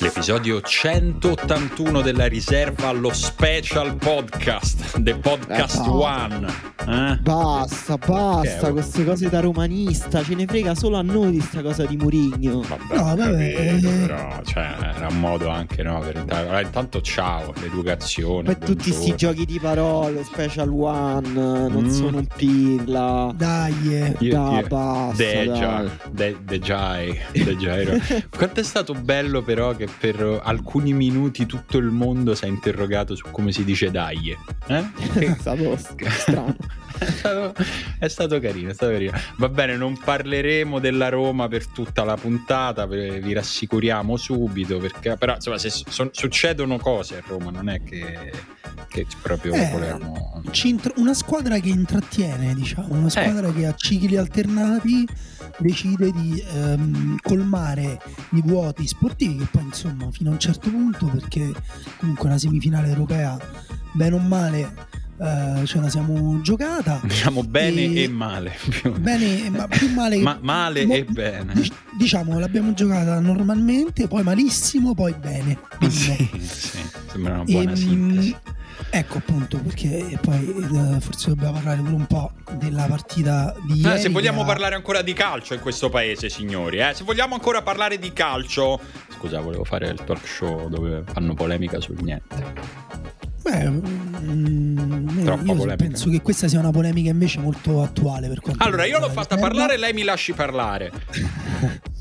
L'episodio 181 della riserva allo special podcast, The Podcast Eh. One. Eh? Basta, basta, Ok. queste cose da romanista, ce ne frega solo a noi di sta cosa di Murigno. Vabbè, No, vabbè, capito, eh. però cioè, era un modo anche no, per allora, intanto ciao, l'educazione. Poi tutti sti buongiorno. giochi di parole, Special One, non Mm. sono un pirla. Dai, eh. Io- Dai, io- basta, Deja, dai. De, Dejai, Dejairo. Quanto è stato bello però che per alcuni minuti tutto il mondo si è interrogato su come si dice dai. Eh? È stato strano. È stato, è stato carino, è stato carino. Va bene, non parleremo della Roma per tutta la puntata, vi rassicuriamo subito, perché però insomma se son- succedono cose a Roma, non è che, che proprio Eh, volevamo... Una squadra che intrattiene, diciamo, una squadra che a cicli alternati decide di ehm, colmare i vuoti sportivi che poi insomma fino a un certo punto perché comunque una semifinale europea bene o male eh, ce la siamo giocata Diciamo bene e, E- male. più- bene ma più male Ma- male mo- e bene. dic- diciamo l'abbiamo giocata normalmente poi malissimo poi bene Sì, sì, sembra una buona Ehm, sintesi. Ecco appunto perché poi eh, forse dobbiamo parlare pure un po' della partita di Eh, ieri. se vogliamo ha- parlare ancora di calcio in questo paese, signori, eh, se vogliamo ancora parlare di calcio, scusa, volevo fare il talk show dove fanno polemica sul niente. Beh, mm, Troppa io polemica. penso che questa sia una polemica invece molto attuale per quanto Allora, io l'ho fatta parlare, lei mi lasci parlare.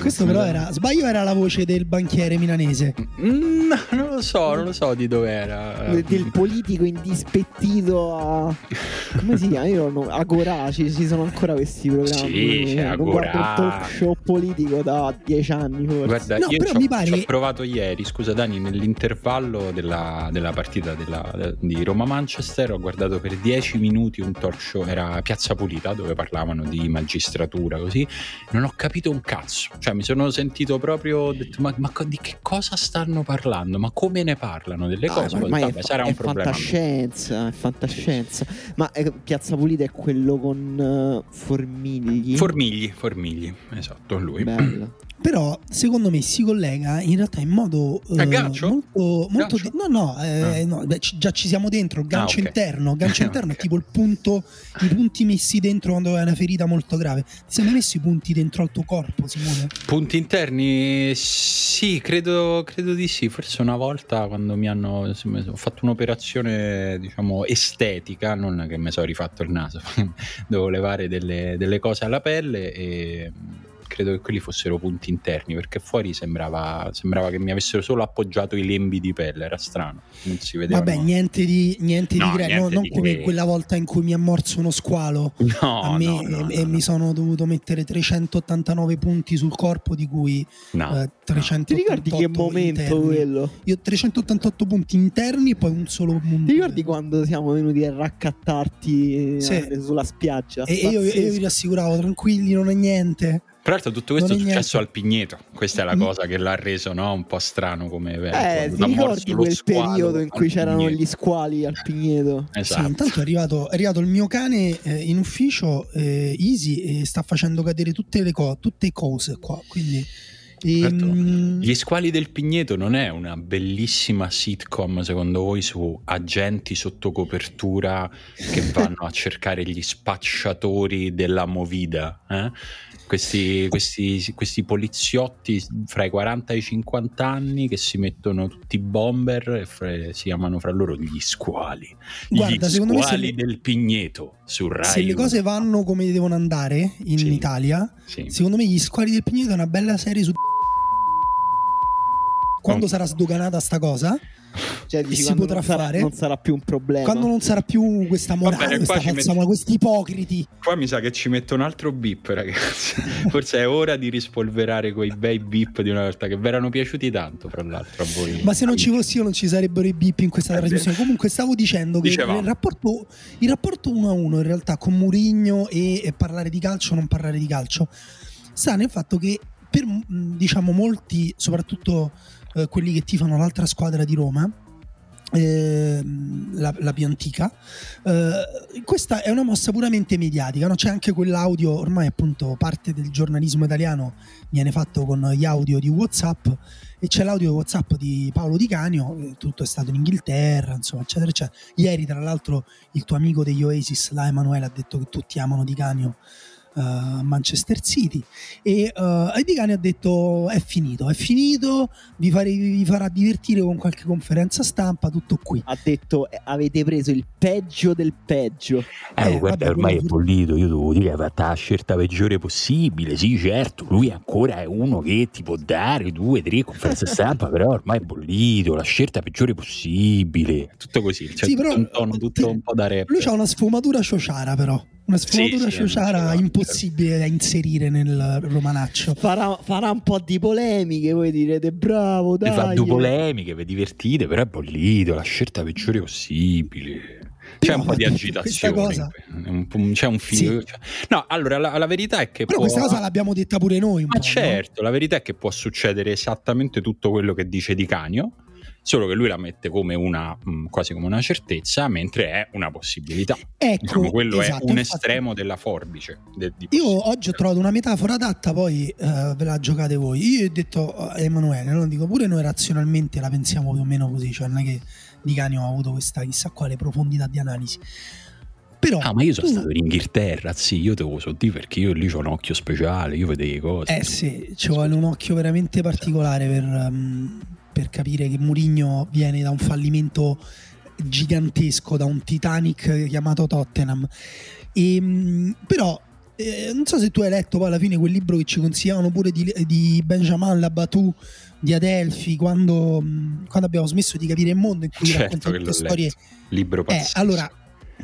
Questo però era sbaglio era la voce del banchiere milanese. Mm, non lo so, non lo so di dove era. Del politico indispettito a. come si chiama? Io non... Agora, ci, ci sono ancora questi programmi. Sì, c'è guardo un talk show politico da dieci anni forse. Guarda, No, io però ci ho, mi pare ho provato ieri, scusa Dani, nell'intervallo della, della partita della- di Roma-Manchester ho guardato per 10 minuti un talk show, era Piazza Pulita, dove parlavano di magistratura, così, non ho capito un cazzo, cioè mi sono sentito proprio, ho detto, ma, ma di che cosa stanno parlando? Ma come ne parlano delle Ah, cose? ma è, fa- sarà è un problema. mio. fantascienza, è fantascienza. Ma eh, Piazza Pulita è quello con eh, Formigli. Formigli, Formigli, esatto, lui. Bello. Però secondo me si collega in realtà in modo eh, molto, molto di- no no, eh, Ah. no, beh, ci- già ci siamo dentro gancio Ah, ok. interno gancio interno Ok. è tipo il punto i punti messi dentro quando hai una ferita molto grave ti sei mai messo i punti dentro al tuo corpo Simone? Punti interni? Sì, credo, credo di sì. Forse una volta quando mi hanno ho fatto un'operazione, diciamo, estetica, non che mi sono rifatto il naso, dovevo levare delle, delle cose alla pelle e credo che quelli fossero punti interni perché fuori sembrava, sembrava che mi avessero solo appoggiato i lembi di pelle, era strano, non si vedeva. vabbè niente di, niente No, di grave no, non di come che. quella volta in cui mi ha morso uno squalo No, a me no, no, e, e no, mi sono dovuto mettere 389 punti sul corpo di cui no. eh, 388 Ti ricordi che momento interni. quello? Io ho 388 punti interni e poi un solo punto. Ti ricordi quando siamo venuti a raccattarti eh, Sì. sulla spiaggia? E io, io vi rassicuravo, tranquilli, non è niente. Tra l'altro tutto questo è Non è successo niente. al Pigneto, questa è la Mm. cosa che l'ha reso no, un po' strano come evento. Eh, L'ha ti ricordi quel periodo in cui c'erano Pigneto. gli squali al Pigneto? Esatto. Sì, intanto è arrivato, è arrivato il mio cane eh, in ufficio, eh, Easy, e sta facendo cadere tutte le co- tutte cose qua. Quindi, Certo. Gli squali del Pigneto non è una bellissima sitcom secondo voi su agenti sotto copertura che vanno a cercare gli spacciatori della movida? eh? Questi, questi- questi poliziotti fra i 40 e i 50 anni che si mettono tutti bomber e fra- si chiamano fra loro gli squali. Guarda, gli squali del Pigneto su Rai. se le cose vanno come devono andare in Sì. Italia, Sì. secondo me gli squali del Pigneto è una bella serie su. Quando sarà sdoganata sta cosa, Cioè, dici, si quando potrà non sarà, fare? non sarà più un problema. quando non sarà più questa morale, qua questa morale, questi ipocriti. Qua mi sa che ci metto un altro beep, ragazzi. Forse è ora di rispolverare quei bei beep di una volta che vi erano piaciuti tanto, fra l'altro, a voi. Ma se non ci fossi io non ci sarebbero i bip in questa Eh, trasmissione. Comunque stavo dicendo che Dicevamo. il rapporto, il rapporto uno a uno in realtà con Murigno e, e parlare di calcio o non parlare di calcio sta nel fatto che per diciamo molti, soprattutto eh, quelli che tifano l'altra squadra di Roma, eh, la, la, più antica. Eh, questa è una mossa puramente mediatica, no? c'è anche quell'audio, ormai appunto parte del giornalismo italiano viene fatto con gli audio di Whatsapp e c'è l'audio Whatsapp di Paolo Di Canio, eh, tutto è stato in Inghilterra, insomma, eccetera, eccetera. Ieri, tra l'altro, il tuo amico degli Oasis, là Emanuele, ha detto che tutti amano Di Canio uh, Manchester City e uh, Eddie ha detto è finito, è finito, vi, fare, vi, farà divertire con qualche conferenza stampa, tutto qui. Ha detto eh, avete preso il peggio del peggio. Eh, eh guarda, vabbè, ormai è bollito, io devo dire, ha fatto la scelta peggiore possibile, sì certo, lui ancora è uno che ti può dare due, tre conferenze stampa, però ormai è bollito, la scelta peggiore possibile. Tutto così, cioè sì, però, un tono tutto un po' da rap. Lui ha una sfumatura sociara però. Una sfumatura sì, ciociara impossibile da inserire nel romanaccio. Farà, farà, un po' di polemiche, voi direte bravo, dai. Fa due polemiche, vi divertite, però è bollito, la scelta peggiore possibile. C'è un po' di agitazione, cosa... c'è un figlio. Sì. Cioè... No, allora la, la, verità è che. Però può... questa cosa l'abbiamo detta pure noi. Ma certo, no? la verità è che può succedere esattamente tutto quello che dice Di Canio solo che lui la mette come una mm, quasi come una certezza, mentre è una possibilità. Ecco, diciamo, quello esatto, è un infatti, estremo della forbice. De, io oggi ho trovato una metafora adatta, poi uh, ve la giocate voi. Io ho detto a Emanuele, lo dico pure noi razionalmente la pensiamo più o meno così, cioè non è che Di Canio ha avuto questa chissà quale profondità di analisi. Però ah, ma io sono tu... stato in Inghilterra, sì, io te lo so dire perché io lì ho un occhio speciale, io vedo le cose. Eh sì, ci vuole un occhio veramente particolare per, um, per capire che Mourinho viene da un fallimento gigantesco, da un Titanic chiamato Tottenham. E, ehm, però eh, non so se tu hai letto poi alla fine quel libro che ci consigliavano pure di, di Benjamin Labatou di Adelphi quando, quando, abbiamo smesso di capire il mondo in cui certo raccontano tutte storie libro pazzesco. Eh, allora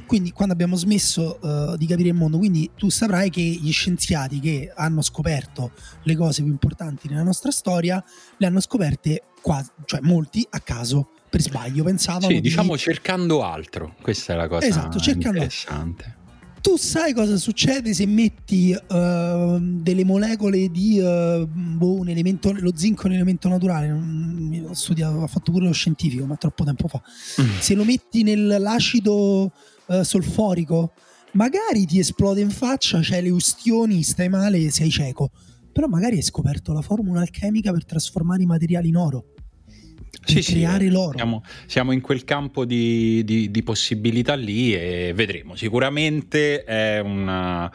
quindi quando abbiamo smesso uh, di capire il mondo, quindi tu saprai che gli scienziati che hanno scoperto le cose più importanti nella nostra storia le hanno scoperte quasi, cioè molti a caso per sbaglio pensavano sì, di... diciamo cercando altro questa è la cosa esatto, cercando... interessante tu sai cosa succede se metti uh, delle molecole di uh, boh, un elemento, lo zinco è un elemento naturale. Ho studiato, ho fatto pure lo scientifico, ma troppo tempo fa. Mm. Se lo metti nell'acido uh, solforico, magari ti esplode in faccia, c'hai le ustioni, stai male, sei cieco. Però magari hai scoperto la formula alchemica per trasformare i materiali in oro. Sì, creare sì, l'oro. Siamo, siamo, in quel campo di, di, di, possibilità lì e vedremo. Sicuramente è una.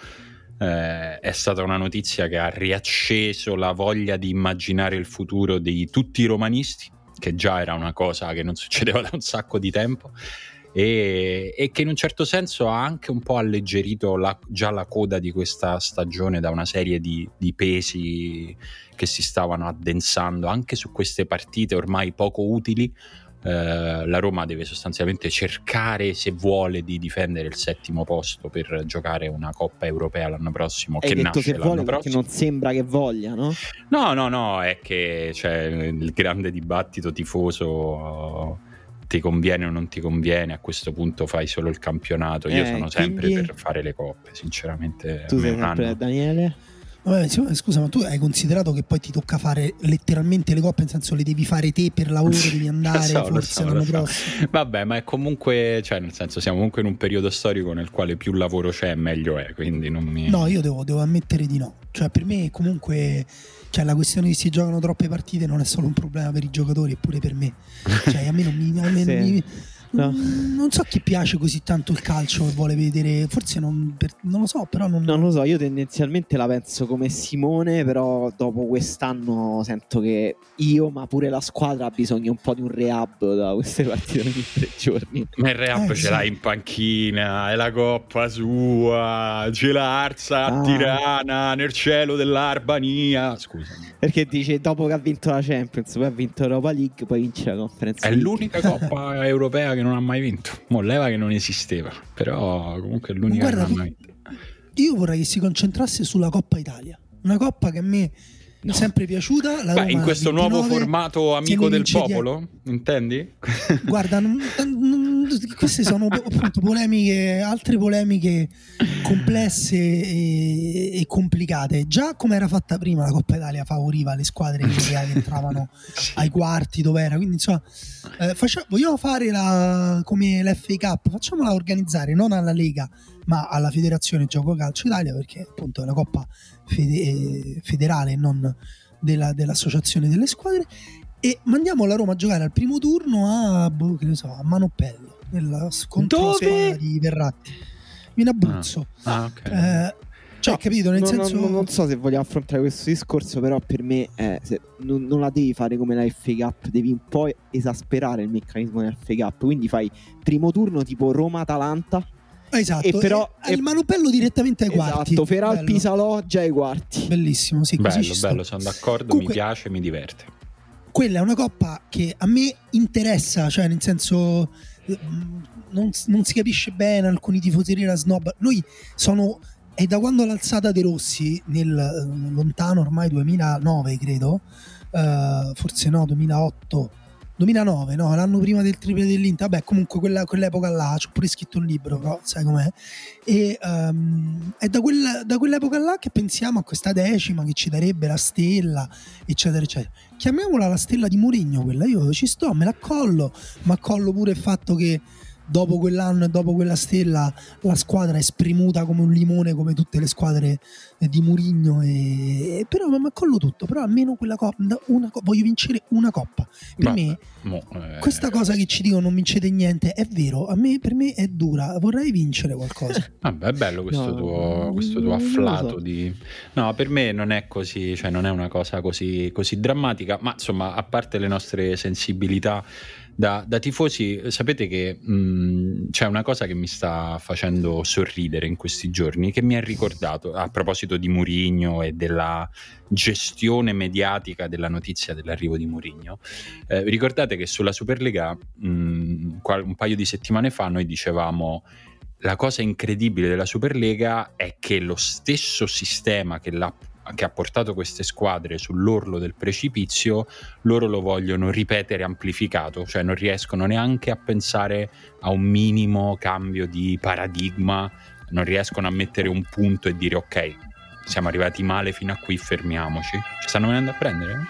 Eh, è stata una notizia che ha riacceso la voglia di immaginare il futuro di tutti i romanisti, che già era una cosa che non succedeva da un sacco di tempo e, e, che in un certo senso ha anche un po' alleggerito la, già la coda di questa stagione da una serie di, di, pesi che si stavano addensando anche su queste partite ormai poco utili. Eh, la Roma deve sostanzialmente cercare, se vuole, di difendere il settimo posto per giocare una Coppa Europea l'anno prossimo. Hai che detto nasce che vuole perché non sembra che voglia, no? No, no, no, è che c'è il grande dibattito tifoso ti conviene o non ti conviene, a questo punto fai solo il campionato. Io eh, sono sempre quindi... per fare le coppe, sinceramente. Tu sei sempre anno... Daniele? Vabbè, scusa, ma tu hai considerato che poi ti tocca fare letteralmente le coppe, nel senso le devi fare te per lavoro, devi andare so, forse so, l'anno so. prossimo. Vabbè, ma è comunque, cioè nel senso siamo comunque in un periodo storico nel quale più lavoro c'è meglio è, quindi non mi... No, io devo, devo ammettere di no. Cioè per me comunque cioè, la questione di si giocano troppe partite non è solo un problema per i giocatori, è pure per me. Cioè, a me non mi. A me sì. non, mi no. non, so chi piace così tanto il calcio e vuole vedere, forse non, per, non lo so, però non... non... lo so. Io tendenzialmente la penso come Simone, però dopo quest'anno sento che io, ma pure la squadra, ha bisogno un po' di un rehab da queste partite ogni tre giorni. Ma il rehab eh, ce sì. l'ha in panchina, è la coppa sua, ce l'ha Arsa a ah. Tirana, nel cielo dell'Arbania. Scusa scusami. Perché dice dopo che ha vinto la Champions, poi ha vinto Europa League, poi vince la Conference È League. l'unica Coppa europea che non ha mai vinto. Mo leva che non esisteva, però comunque è l'unica guarda, che non ha mai vinto. Io vorrei che si concentrasse sulla Coppa Italia. Una coppa che a me No. sempre piaciuta. La Beh, in questo 29, nuovo formato amico del popolo, di... intendi? Guarda, non, non, queste sono appunto polemiche, altre polemiche complesse e, e complicate. Già come era fatta prima la Coppa Italia favoriva le squadre che entravano ai quarti dove era. Quindi insomma, eh, facciamo, vogliamo fare la, come l'FA Cup, facciamola organizzare non alla Lega ma alla Federazione Gioco Calcio Italia perché appunto è una coppa fede- federale non della, dell'associazione delle squadre e mandiamo la Roma a giocare al primo turno a, boh, che ne so, a Manoppello nella scontro di Verratti in Abruzzo ah. Ah, okay. eh, cioè, no, capito? Nel no, senso... No, non so se vogliamo affrontare questo discorso, però per me eh, non, non, la devi fare come la FA Cup, devi un po' esasperare il meccanismo della FA Cup. Quindi fai primo turno tipo Roma-Atalanta. Esatto, e però e, il Manopello direttamente ai esatto, quarti. Esatto, Feral Pisalò già ai quarti. Bellissimo, sì, bello, così bello, sono d'accordo, Comunque, mi piace, mi diverte. Quella è una coppa che a me interessa, cioè nel senso mm, non, non si capisce bene, alcuni tifoserie la snob. Noi sono è da quando l'alzata dei Rossi nel eh, lontano ormai 2009 credo uh, forse no 2008 2009 no? L'anno prima del triple dell'Inter. Vabbè comunque quella, quell'epoca là ci ho pure scritto un libro però sai com'è. E um, è da, quella, da, quell'epoca là che pensiamo a questa decima che ci darebbe la stella eccetera eccetera. Chiamiamola la stella di Mourinho quella. Io ci sto me la collo ma collo pure il fatto che dopo quell'anno e dopo quella stella la squadra è spremuta come un limone come tutte le squadre di Murigno e... però mi collo tutto però almeno quella coppa una, voglio vincere una coppa per Ma, me mo, eh... questa cosa che ci dicono non vincete niente è vero a me, per me è dura vorrei vincere qualcosa vabbè è bello questo no, tuo, questo tuo afflato so. di no per me non è così cioè non è una cosa così, così drammatica ma insomma a parte le nostre sensibilità da, da tifosi, sapete che mh, c'è una cosa che mi sta facendo sorridere in questi giorni, che mi ha ricordato a proposito di Murigno e della gestione mediatica della notizia dell'arrivo di Murigno. Eh, ricordate che sulla Superlega mh, un paio di settimane fa noi dicevamo la cosa incredibile della Superlega è che lo stesso sistema che l'ha che ha portato queste squadre sull'orlo del precipizio, loro lo vogliono ripetere amplificato, cioè non riescono neanche a pensare a un minimo cambio di paradigma, non riescono a mettere un punto e dire ok, siamo arrivati male fino a qui, fermiamoci. Ci stanno venendo a prendere?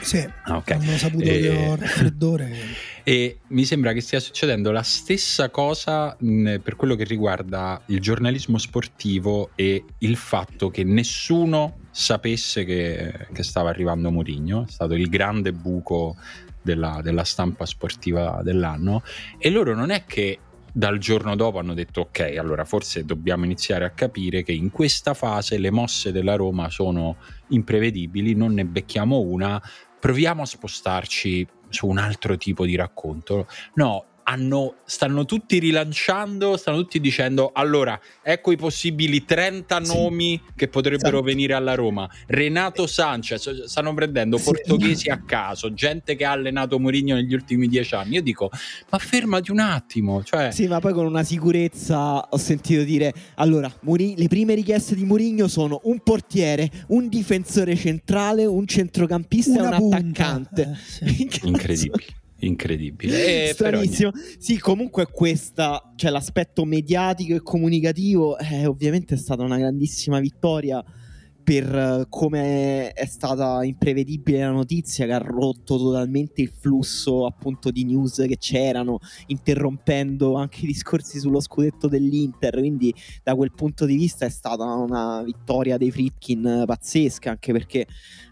Sì, ah, okay. hanno saputo e... che ho raffreddore. E mi sembra che stia succedendo la stessa cosa mh, per quello che riguarda il giornalismo sportivo e il fatto che nessuno sapesse che, che stava arrivando Mourinho. È stato il grande buco della, della stampa sportiva dell'anno. E loro non è che dal giorno dopo hanno detto ok, allora forse dobbiamo iniziare a capire che in questa fase le mosse della Roma sono imprevedibili, non ne becchiamo una, proviamo a spostarci su un altro tipo di racconto. No, hanno, stanno tutti rilanciando, stanno tutti dicendo allora ecco i possibili 30 sì. nomi che potrebbero esatto. venire alla Roma. Renato Sanchez, stanno prendendo sì. portoghesi a caso, gente che ha allenato Mourinho negli ultimi dieci anni. Io dico ma fermati un attimo. Cioè... Sì, ma poi con una sicurezza ho sentito dire allora Muri- le prime richieste di Mourinho sono un portiere, un difensore centrale, un centrocampista una e un punta. attaccante. Eh, sì. Incredibile incredibile. Eh, Stranissimo. Però... Sì, comunque questa, cioè l'aspetto mediatico e comunicativo, eh, ovviamente è stata una grandissima vittoria per eh, come è stata imprevedibile la notizia che ha rotto totalmente il flusso appunto di news che c'erano, interrompendo anche i discorsi sullo scudetto dell'Inter. Quindi, da quel punto di vista, è stata una vittoria dei Fritkin pazzesca, anche perché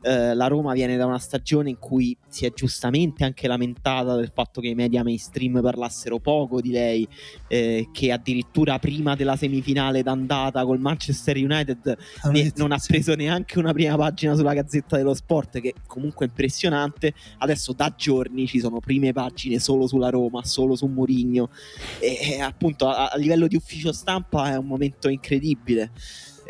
eh, la Roma viene da una stagione in cui si è giustamente anche lamentata del fatto che i media mainstream parlassero poco di lei, eh, che addirittura prima della semifinale d'andata col Manchester United ne, non ha preso neanche una prima pagina sulla Gazzetta dello Sport, che comunque è impressionante. Adesso da giorni ci sono prime pagine solo sulla Roma, solo su Mourinho. E, e appunto a, a, livello di ufficio stampa è un momento incredibile.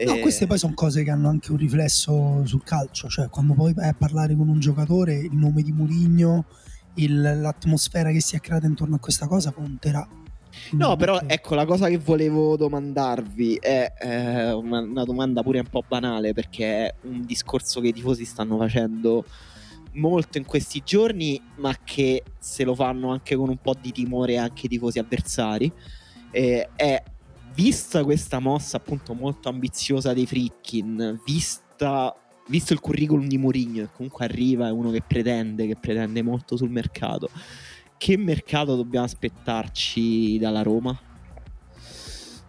No, queste poi sono cose che hanno anche un riflesso sul calcio, cioè quando poi vai a parlare con un giocatore, il nome di Mourinho, il, l'atmosfera che si è creata intorno a questa cosa conterà No, però ecco, la cosa che volevo domandarvi è eh, una, una, domanda pure un po' banale perché è un discorso che i tifosi stanno facendo molto in questi giorni, ma che se lo fanno anche con un po' di timore anche i tifosi avversari. Eh, è vista questa mossa appunto molto ambiziosa dei Frickin, vista, visto il curriculum di Mourinho, che comunque arriva, è uno che pretende, che pretende molto sul mercato. Che mercato dobbiamo aspettarci dalla Roma?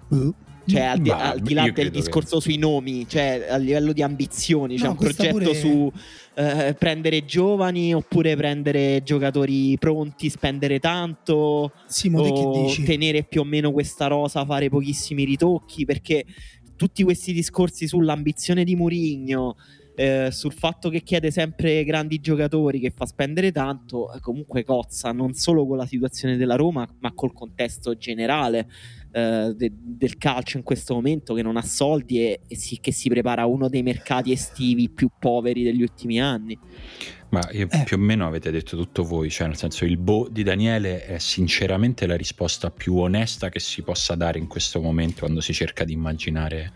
Uh. Cioè, al di, al di là del discorso che... sui nomi, cioè a livello di ambizioni, c'è no, un progetto pure... su eh, prendere giovani oppure prendere giocatori pronti, spendere tanto, Simo, o tenere più o meno questa rosa, fare pochissimi ritocchi, perché tutti questi discorsi sull'ambizione di Mourinho, eh, sul fatto che chiede sempre grandi giocatori, che fa spendere tanto, eh, comunque cozza non solo con la situazione della Roma, ma col contesto generale eh, de- del calcio in questo momento che non ha soldi e, e si- che si prepara a uno dei mercati estivi più poveri degli ultimi anni. Ma io, eh. più o meno avete detto tutto voi, cioè nel senso il boh di Daniele è sinceramente la risposta più onesta che si possa dare in questo momento quando si cerca di immaginare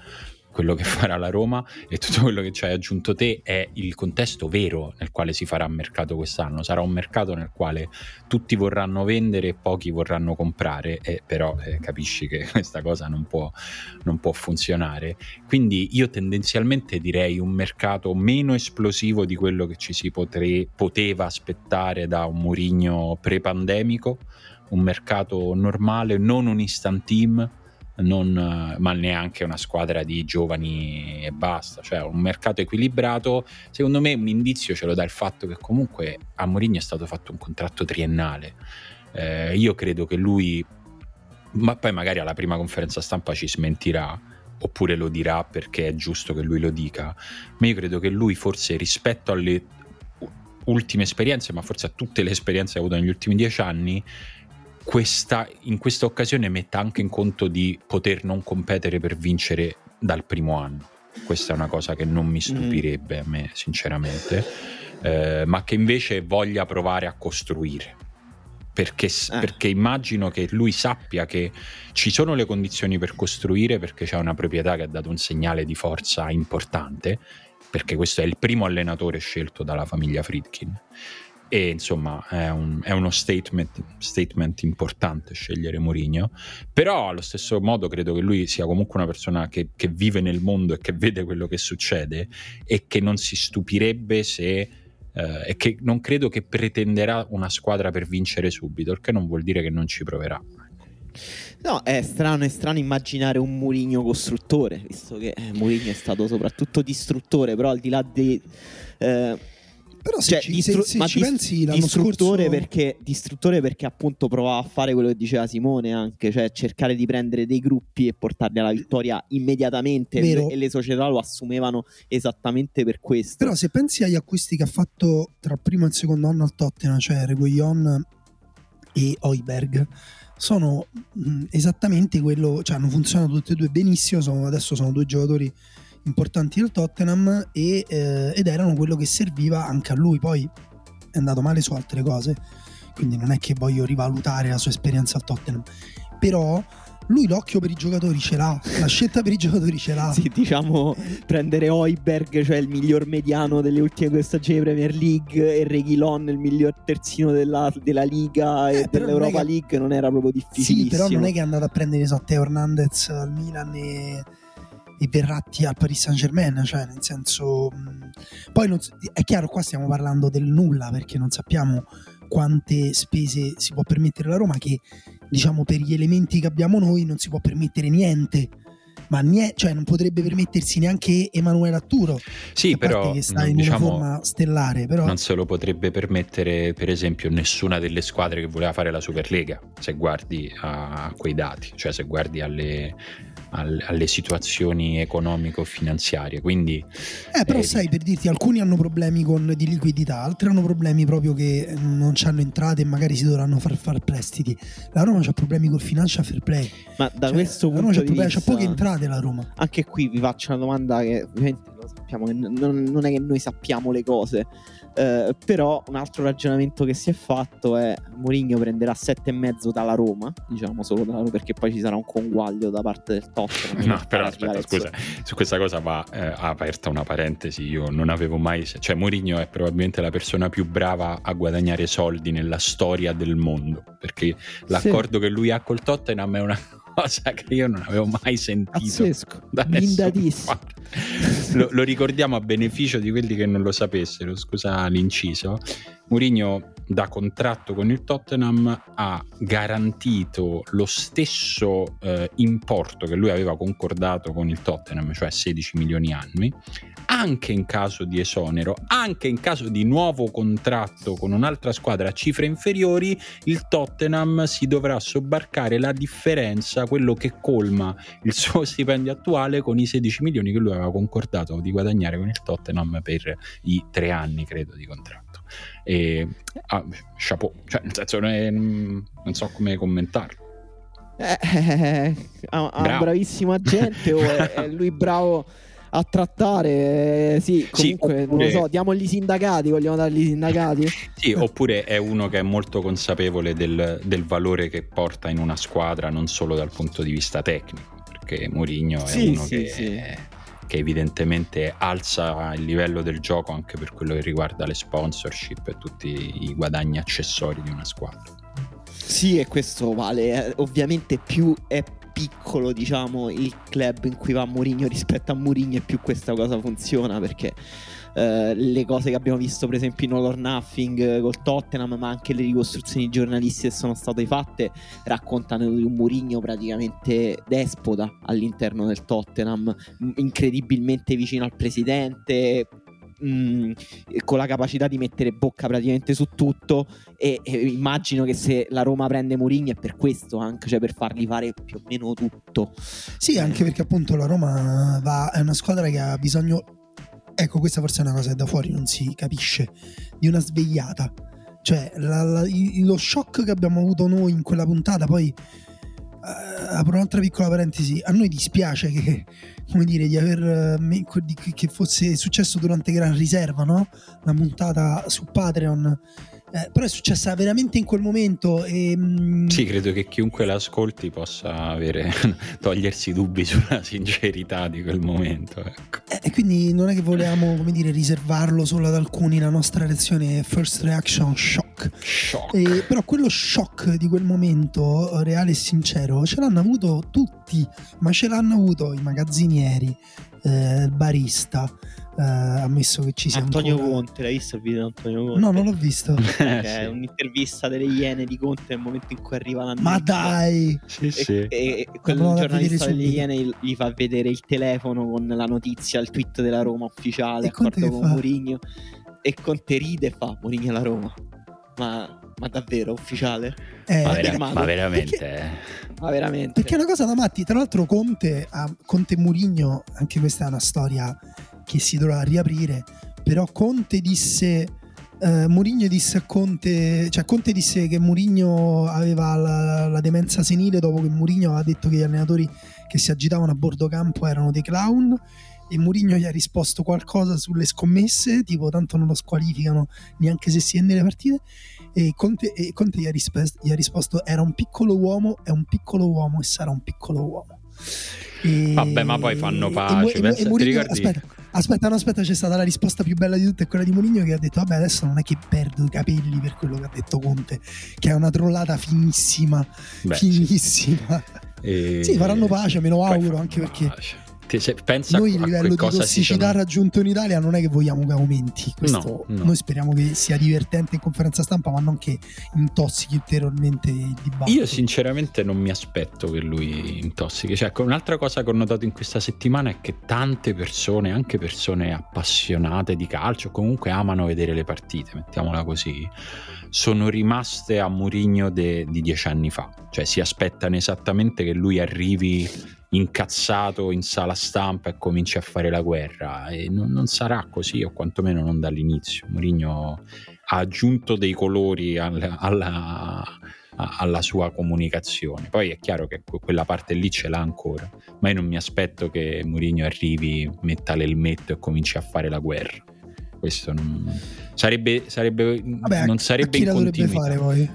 quello che farà la Roma e tutto quello che ci hai aggiunto te è il contesto vero nel quale si farà mercato quest'anno. Sarà un mercato nel quale tutti vorranno vendere e pochi vorranno comprare, e però eh, capisci che questa cosa non può, non può funzionare. Quindi io tendenzialmente direi un mercato meno esplosivo di quello che ci si potre, poteva aspettare da un Murigno pre-pandemico, un mercato normale, non un instant team non, ma neanche una squadra di giovani e basta, cioè un mercato equilibrato. Secondo me un indizio ce lo dà il fatto che comunque a Mourinho è stato fatto un contratto triennale. Eh, io credo che lui, ma poi magari alla prima conferenza stampa ci smentirà, oppure lo dirà perché è giusto che lui lo dica, ma io credo che lui forse rispetto alle ultime esperienze, ma forse a tutte le esperienze che ha avuto negli ultimi dieci anni, questa, in questa occasione metta anche in conto di poter non competere per vincere dal primo anno. Questa è una cosa che non mi mm. stupirebbe a me, sinceramente, eh, ma che invece voglia provare a costruire. Perché, eh. perché, immagino che lui sappia che ci sono le condizioni per costruire perché c'è una proprietà che ha dato un segnale di forza importante perché questo è il primo allenatore scelto dalla famiglia Friedkin e insomma è, un, è uno statement, statement, importante scegliere Mourinho. Però allo stesso modo credo che lui sia comunque una persona che, che, vive nel mondo e che vede quello che succede e che non si stupirebbe se eh, e che non credo che pretenderà una squadra per vincere subito il che non vuol dire che non ci proverà. No, è strano, è strano immaginare un Murigno costruttore, visto che eh, Murigno è stato soprattutto distruttore, però al di là di... Eh, però se, cioè, ci, distru- se, se ci pensi l'anno distruttore scorso... perché, distruttore perché appunto provava a fare quello che diceva Simone anche, cioè cercare di prendere dei gruppi e portarli alla vittoria immediatamente Vero. e le società lo assumevano esattamente per questo. Però se pensi agli acquisti che ha fatto tra il primo e il secondo anno al Tottenham, cioè Reguillon e Oiberg, sono mh, esattamente quello, cioè hanno funzionato tutti e due benissimo, sono, adesso sono due giocatori importanti del Tottenham e, eh, ed erano quello che serviva anche a lui. Poi è andato male su altre cose, quindi non è che voglio rivalutare la sua esperienza al Tottenham, però lui l'occhio per i giocatori ce l'ha, la scelta per i giocatori ce l'ha. Sì, diciamo prendere Oiberg, cioè il miglior mediano delle ultime due stagioni Premier League, e Reguilon, il miglior terzino della, della Liga eh, e dell'Europa che... League, non era proprio difficile. Sì, però non è che è andato a prendere so, Teo Hernandez al Milan e e Verratti al Paris Saint Germain, cioè nel senso... Poi non, è chiaro, qua stiamo parlando del nulla perché non sappiamo quante spese si può permettere la Roma, che diciamo per gli elementi che abbiamo noi non si può permettere niente ma niente, cioè non potrebbe permettersi neanche Emanuele Atturo. Sì, però che sta in diciamo, una forma stellare, però non se lo potrebbe permettere, per esempio, nessuna delle squadre che voleva fare la Superlega, se guardi a quei dati, cioè se guardi alle alle situazioni economico-finanziarie. Quindi, eh, però, eh, sai, per dirti, alcuni hanno problemi con, di liquidità, altri hanno problemi proprio che non hanno entrate e magari si dovranno far fare prestiti. La Roma ha problemi col financial fair play. Ma da cioè, questo punto di vista, c'ha poche entrate la Roma. Anche qui vi faccio una domanda che ovviamente lo sappiamo non, non, è che noi sappiamo le cose. Uh, però un altro ragionamento che si è fatto è Mourinho prenderà sette e mezzo dalla Roma, diciamo solo dalla Roma, perché poi ci sarà un conguaglio da parte del Tottenham. no, però aspetta, scusa, su questa cosa va eh, aperta una parentesi. Io non avevo mai, cioè Mourinho è probabilmente la persona più brava a guadagnare soldi nella storia del mondo, perché l'accordo sì. che lui ha col Tottenham è una cosa che io non avevo mai sentito. Pazzesco, blindatissimo. Lo, lo, ricordiamo a beneficio di quelli che non lo sapessero, scusa l'inciso. Mourinho da contratto con il Tottenham ha garantito lo stesso eh, importo che lui aveva concordato con il Tottenham, cioè 16 milioni annui, anche in caso di esonero, anche in caso di nuovo contratto con un'altra squadra a cifre inferiori, il Tottenham si dovrà sobbarcare la differenza, quello che colma il suo stipendio attuale con i 16 milioni che lui aveva concordato di guadagnare con il Tottenham per i tre anni, credo, di contratto. E ah, chapeau, cioè nel senso non, è, non so come commentarlo. Eh, eh, eh, ha, un bravissimo agente o è, è lui bravo a trattare. sì, comunque, sì, oppure... non lo so, diamogli i sindacati, vogliamo dargli i sindacati? sì, oppure è uno che è molto consapevole del, del, valore che porta in una squadra, non solo dal punto di vista tecnico, perché Mourinho è sì, uno sì, che... Sì. Che evidentemente alza il livello del gioco anche per quello che riguarda le sponsorship e tutti i guadagni accessori di una squadra. Sì, e questo vale. Eh, ovviamente più è piccolo, diciamo, il club in cui va Mourinho rispetto a Mourinho e più questa cosa funziona perché Uh, le cose che abbiamo visto per esempio in All or Nothing uh, col Tottenham ma anche le ricostruzioni giornalistiche che sono state fatte raccontano di un Mourinho praticamente despota all'interno del Tottenham incredibilmente vicino al presidente mm, con la capacità di mettere bocca praticamente su tutto e, e, immagino che se la Roma prende Mourinho è per questo anche, cioè per fargli fare più o meno tutto. Sì, anche perché appunto la Roma va, è una squadra che ha bisogno, ecco questa forse è una cosa che da fuori non si capisce, di una svegliata. Cioè la, la, lo shock che abbiamo avuto noi in quella puntata poi uh, apro un'altra piccola parentesi, a noi dispiace che, come dire, di aver uh, che fosse successo durante Gran Riserva, no? La puntata su Patreon eh, però è successa veramente in quel momento. E, mm, Sì, credo che chiunque l'ascolti possa avere, togliersi dubbi sulla sincerità di quel momento. Ecco. Eh, e quindi non è che volevamo, come dire, riservarlo solo ad alcuni. La nostra reazione first reaction shock. shock. E, però quello shock di quel momento, reale e sincero, ce l'hanno avuto tutti, ma ce l'hanno avuto i magazzinieri, eh, il barista eh, ammesso che ci sia Antonio Conte, l'hai visto il video di Antonio Conte? No, non l'ho visto. è un'intervista delle Iene di Conte nel momento in cui arriva la Ma dai! Sì, e, sì. E, e quel giornalista delle Iene gli fa vedere il telefono con la notizia, il tweet della Roma ufficiale, accordo con Mourinho. E Conte ride e fa Mourinho alla Roma. Ma ma davvero ufficiale? Eh, ma, vera- ma, veramente? Perché, ma veramente? Perché è una cosa da matti. Tra l'altro, Conte, Conte Murigno, anche questa è una storia che si dovrà riaprire. Però Conte disse. Uh, Murigno disse a Conte, cioè Conte disse che Murigno aveva la, la, demenza senile dopo che Murigno aveva detto che gli allenatori che si agitavano a bordo campo erano dei clown e Murigno gli ha risposto qualcosa sulle scommesse, tipo tanto non lo squalificano neanche se si è nelle partite e Conte, e Conte gli, ha risposto, gli, ha risposto, era un piccolo uomo, è un piccolo uomo e sarà un piccolo uomo. E, Vabbè, ma poi fanno pace. E, e, e Murigno, aspetta, aspetta, no, aspetta, c'è stata la risposta più bella di tutte, quella di Mourinho che ha detto: Vabbè, adesso non è che perdo i capelli per quello che ha detto Conte, che è una trollata finissima. Beh, finissima. Sì. sì, faranno pace, me lo auguro, anche pace. perché se pensa Noi il livello di tossicità sono... raggiunto in Italia non è che vogliamo che aumenti. Questo, no, no. Noi speriamo che sia divertente in conferenza stampa, ma non che intossichi ulteriormente il dibattito. Io sinceramente non mi aspetto che lui intossichi. Cioè, un'altra cosa che ho notato in questa settimana è che tante persone, anche persone appassionate di calcio, comunque amano vedere le partite, mettiamola così, sono rimaste a Murigno di dieci anni fa. Cioè si aspettano esattamente che lui arrivi incazzato in sala stampa e cominci a fare la guerra e non, non sarà così o quantomeno non dall'inizio Mourinho ha aggiunto dei colori alla, alla, alla sua comunicazione. Poi è chiaro che quella parte lì ce l'ha ancora, ma io non mi aspetto che Mourinho arrivi, metta l'elmetto e cominci a fare la guerra. Questo non Sarebbe, sarebbe Vabbè, non sarebbe chi la dovrebbe fare poi?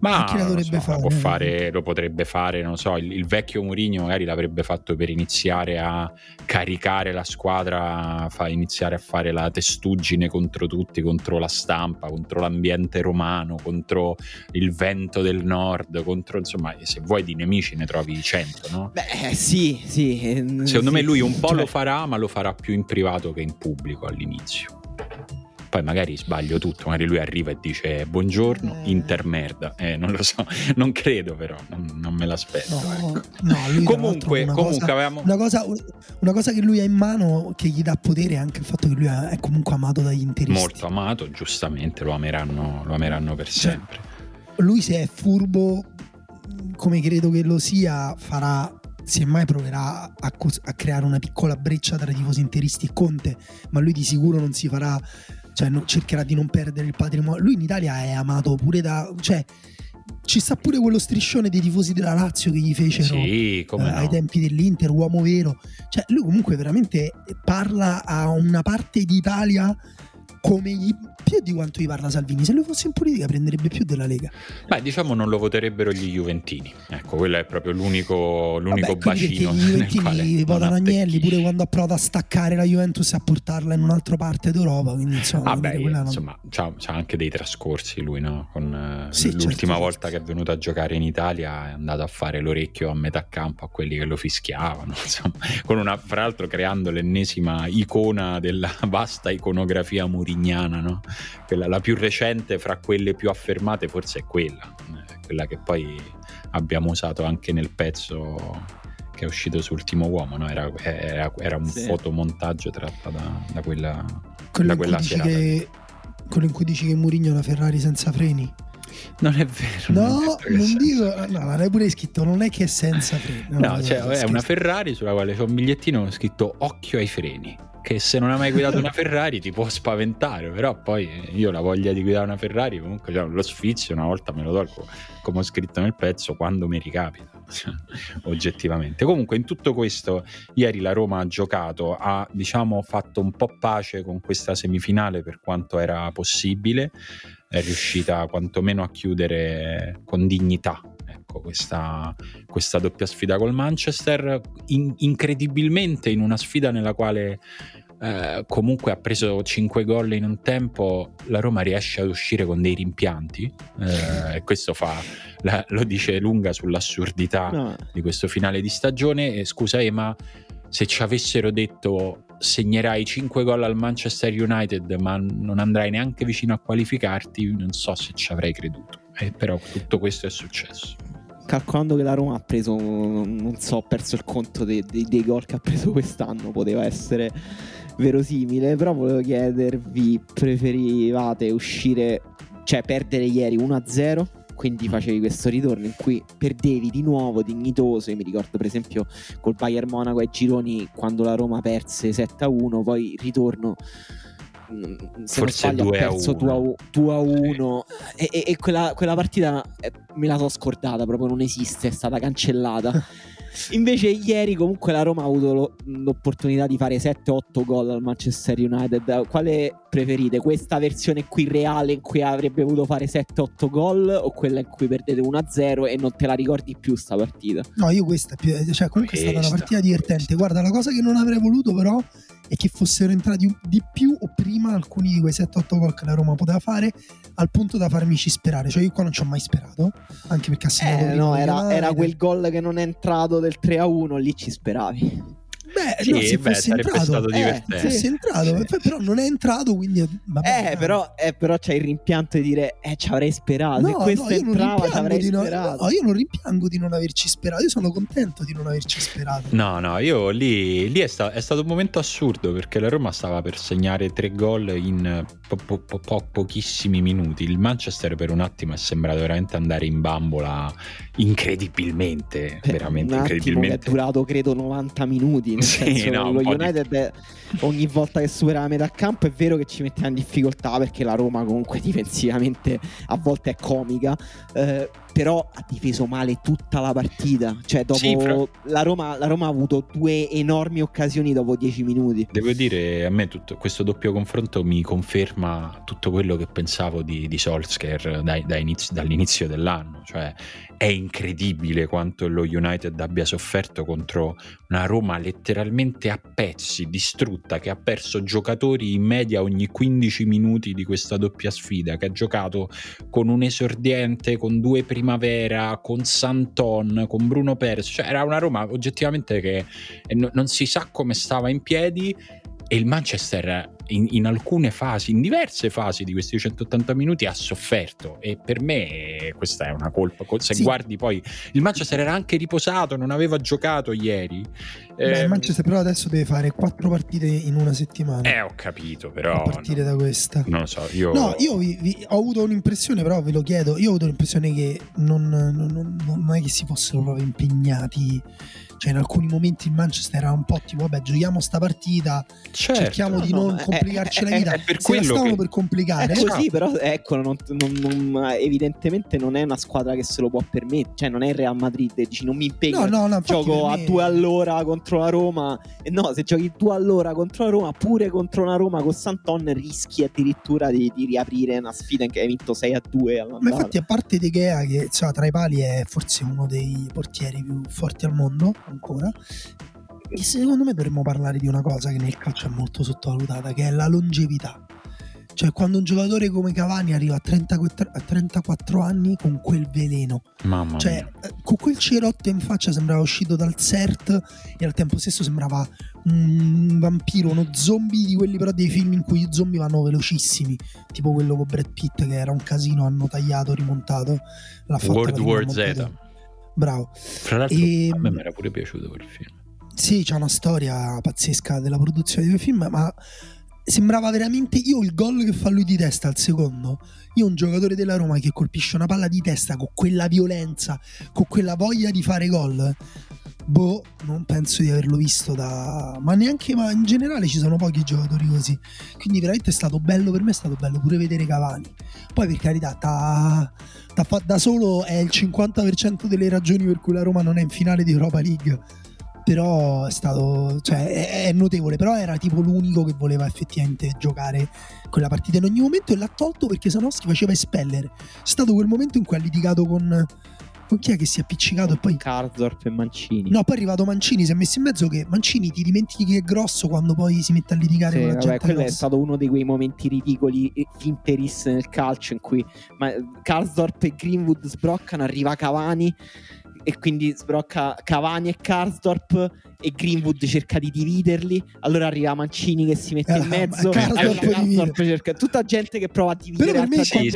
Ma chi la dovrebbe so, fare? fare? Lo potrebbe fare, non so, il, il vecchio Mourinho magari l'avrebbe fatto per iniziare a caricare la squadra, fa iniziare a fare la testuggine contro tutti, contro la stampa, contro l'ambiente romano, contro il vento del nord, contro insomma, se vuoi di nemici ne trovi cento, no? Beh, sì, sì. Secondo sì, me lui un po' cioè... lo farà, ma lo farà più in privato che in pubblico all'inizio poi magari sbaglio tutto, magari lui arriva e dice buongiorno, eh. intermerda, eh, non lo so, non credo però, non, non me l'aspetto. No, ecco. no comunque, una comunque cosa, avevamo... una, cosa, una cosa che lui ha in mano che gli dà potere è anche il fatto che lui è comunque amato dagli interisti. Molto amato, giustamente, lo ameranno, lo ameranno per cioè, sempre. Lui se è furbo, come credo che lo sia, farà semmai proverà a, a, creare una piccola breccia tra i tifosi interisti e Conte, ma lui di sicuro non si farà cioè no, cercherà di non perdere il patrimonio. Lui in Italia è amato pure da... Cioè, ci sta pure quello striscione dei tifosi della Lazio che gli fecero sì, eh, no. ai tempi dell'Inter, uomo vero. Cioè, lui comunque veramente parla a una parte d'Italia come gli, più di quanto gli parla Salvini. Se lui fosse in politica prenderebbe più della Lega. Beh, diciamo non lo voterebbero gli Juventini. Ecco, quello è proprio l'unico, l'unico Vabbè, bacino. Gli Juventini votano Agnelli pure quando ha provato a staccare la Juventus e a portarla in un'altra parte d'Europa. Quindi, insomma, ah, beh, non... insomma c'ha, c'ha, anche dei trascorsi lui, no? Con, sì, l'ultima certo, volta certo. che è venuto a giocare in Italia è andato a fare l'orecchio a metà campo a quelli che lo fischiavano. Insomma, con una, fra l'altro creando l'ennesima icona della vasta iconografia murignana, no? Quella, la più recente fra quelle più affermate forse è quella, eh, quella che poi abbiamo usato anche nel pezzo che è uscito su Ultimo Uomo, no? era, era, era, un sì. fotomontaggio tratto da, da quella, quello da quella serata. Che, quello in cui dici che Murigno è una Ferrari senza freni. Non è vero. No, non, non dico, no, l'hai pure scritto, non è che è senza freni. No, no cioè, è una Ferrari sulla quale c'è un bigliettino scritto occhio ai freni che se non hai mai guidato una Ferrari ti può spaventare, però poi io la voglia di guidare una Ferrari comunque cioè, lo sfizio una volta me lo tolgo, come ho scritto nel pezzo, quando mi ricapita, oggettivamente. Comunque in tutto questo ieri la Roma ha giocato, ha diciamo fatto un po' pace con questa semifinale per quanto era possibile, è riuscita quantomeno a chiudere con dignità ecco, questa, questa, doppia sfida col Manchester, in, incredibilmente in una sfida nella quale eh, comunque ha preso 5 gol in un tempo, la Roma riesce ad uscire con dei rimpianti eh, e questo fa, la, lo dice lunga sull'assurdità no. di questo finale di stagione. E scusa Ema, se ci avessero detto segnerai 5 gol al Manchester United ma non andrai neanche vicino a qualificarti, non so se ci avrei creduto. Eh, però tutto questo è successo calcolando che la Roma ha preso, non so, ho perso il conto dei, dei, dei gol che ha preso quest'anno, poteva essere verosimile, però volevo chiedervi, preferivate uscire, cioè perdere ieri 1-0? Quindi facevi questo ritorno in cui perdevi di nuovo dignitoso. Io mi ricordo, per esempio, col Bayern Monaco ai gironi quando la Roma perse 7-1, poi ritorno se forse non sbaglio, 2 ha perso 2 a 1 sì. e, e, e quella, quella, partita eh, me la so scordata proprio non esiste è stata cancellata invece ieri comunque la Roma ha avuto lo, l'opportunità di fare 7-8 gol al Manchester United quale preferite? questa versione qui reale in cui avrebbe voluto fare 7-8 gol o quella in cui perdete 1-0 e non te la ricordi più sta partita? no io questa cioè comunque questa. è stata una partita divertente guarda la cosa che non avrei voluto però e che fossero entrati di più o prima alcuni di quei 7-8 gol che la Roma poteva fare al punto da farmici sperare. Cioè io qua non ci ho mai sperato anche perché ha segnato eh, no, era, era quel gol che non è entrato del 3-1 lì ci speravi Beh, sì, no, se beh, fosse entrato, stato eh, se fosse entrato sì. però non è entrato, quindi vabbè, eh, però, eh, però c'è il rimpianto di dire eh, ci avrei sperato. No, se questo no, entrava, ci avrei no, sperato. No, io non rimpiango di non averci sperato. Io sono contento di non averci sperato. No, no, io lì, lì è, sta- è, stato un momento assurdo perché la Roma stava per segnare tre gol in po- po- po- pochissimi minuti. Il Manchester per un attimo è sembrato veramente andare in bambola incredibilmente, veramente un incredibilmente. È durato credo 90 minuti. Sì, no, lo United è, ogni volta che supera la metà campo è vero che ci metteva in difficoltà perché la Roma comunque difensivamente a volte è comica. Eh, però ha difeso male tutta la partita. Cioè, dopo la, Roma, la Roma ha avuto due enormi occasioni dopo 10 minuti. Devo dire, a me tutto questo doppio confronto mi conferma tutto quello che pensavo di, di Solskjaer dai- da inizi- dall'inizio dell'anno. Cioè, è incredibile quanto lo United abbia sofferto contro una Roma letteralmente a pezzi, distrutta, che ha perso giocatori in media ogni 15 minuti di questa doppia sfida, che ha giocato con un esordiente, con due primavera, con Santon, con Bruno Perez. Cioè, era una Roma oggettivamente che e no- non si sa come stava in piedi e il Manchester in, in alcune fasi, in diverse fasi di questi 180 minuti ha sofferto e per me questa è una colpa. Se Sì. guardi poi il Manchester era anche riposato, non aveva giocato ieri. Beh, Eh, il Manchester però adesso deve fare quattro partite in una settimana. eh, ho capito, però a partire no, da questa. non lo so, io No, io vi- vi- ho avuto un'impressione, però ve lo chiedo. Io ho avuto l'impressione che non, non- non- non è che si fossero proprio impegnati. Cioè, in alcuni momenti il Manchester era un po' tipo, vabbè, giochiamo sta partita, certo. cerchiamo di no, non è- complicarci è- la vita. è per Se la quello stavano che- per complicare. È Esatto. così, però ecco, non- non- non- evidentemente non è una squadra che se lo può permettere. Cioè, non è il Real Madrid. Dici, non mi impegno. No, no, Gioco per a me- due all'ora contro la Roma. E no, se giochi due all'ora contro la Roma, pure contro una Roma con Santon, rischi addirittura di, di riaprire una sfida in che hai vinto 6 a 2 Ma infatti, a parte De Gea, che insomma, tra i pali è forse uno dei portieri più forti al mondo, ancora. E secondo me dovremmo parlare di una cosa che nel calcio è molto sottovalutata, che è la longevità. Cioè, quando un giocatore come Cavani arriva a 34, a 34 anni con quel veleno, Mamma cioè mia. eh, con quel cerotto in faccia sembrava uscito dal CERT e al tempo stesso sembrava un vampiro, uno zombie di quelli però dei film in cui i zombie vanno velocissimi, tipo quello con Brad Pitt che era un casino, hanno tagliato, rimontato, l'ha World War Z. Bravo. Fra l'altro E- a me mi era pure piaciuto quel film. Sì, c'è una storia pazzesca della produzione di quel film, ma sembrava veramente io il gol che fa lui di testa al secondo. Io un giocatore della Roma che colpisce una palla di testa con quella violenza, con quella voglia di fare gol. Boh, non penso di averlo visto da. Ma neanche, ma in generale ci sono pochi giocatori così. Quindi veramente è stato bello per me, è stato bello pure vedere Cavani. Poi per carità, t'ha- fa- da solo è il 50% delle ragioni per cui la Roma non è in finale di Europa League. Però è stato cioè è, è notevole però era tipo l'unico che voleva effettivamente giocare quella partita in ogni momento e l'ha tolto perché Sanowski faceva espellere è stato quel momento in cui ha litigato con con chi è che si è appiccicato e poi Karsdorp e Mancini. no poi è arrivato Mancini si è messo in mezzo che Mancini ti dimentichi che è grosso quando poi si mette a litigare Sì, con la vabbè, gente quello è grossa. stato uno di quei momenti ridicoli e interis nel calcio in cui ma, Karsdorp e Greenwood sbroccano, arriva Cavani e quindi sbrocca Cavani e Karsdorp e Greenwood cerca di dividerli allora arriva Mancini che si mette Eh, in mezzo Karsdorp allora Karsdorp divide. cerca tutta gente che prova a dividere però per me sì,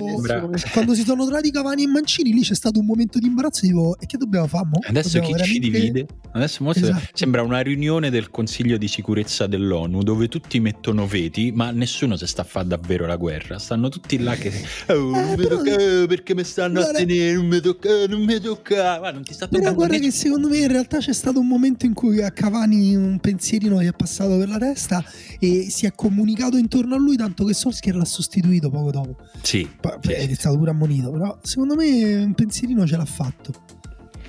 quando, si sono trovati Cavani e Mancini lì c'è stato un momento di imbarazzo tipo e che dobbiamo fare mo? Adesso chi Dobbiamo ci veramente- divide? Adesso mo se- Esatto. sembra una riunione del Consiglio di sicurezza dell'ONU dove tutti mettono veti, ma nessuno si sta a fare davvero la guerra. Stanno tutti là che oh, non mi però- tocca, eh, perché mi stanno a Guarda- tenere, non mi tocca, non mi tocca. Ma non ti sta Però toccando guarda nessuno. che secondo me in realtà c'è stato un momento in cui a Cavani un pensierino gli è passato per la testa e si è comunicato intorno a lui tanto che Solskjaer l'ha sostituito poco dopo. Sì, Poi sì, è stato pure ammonito, però secondo me un pensierino ce l'ha fatto.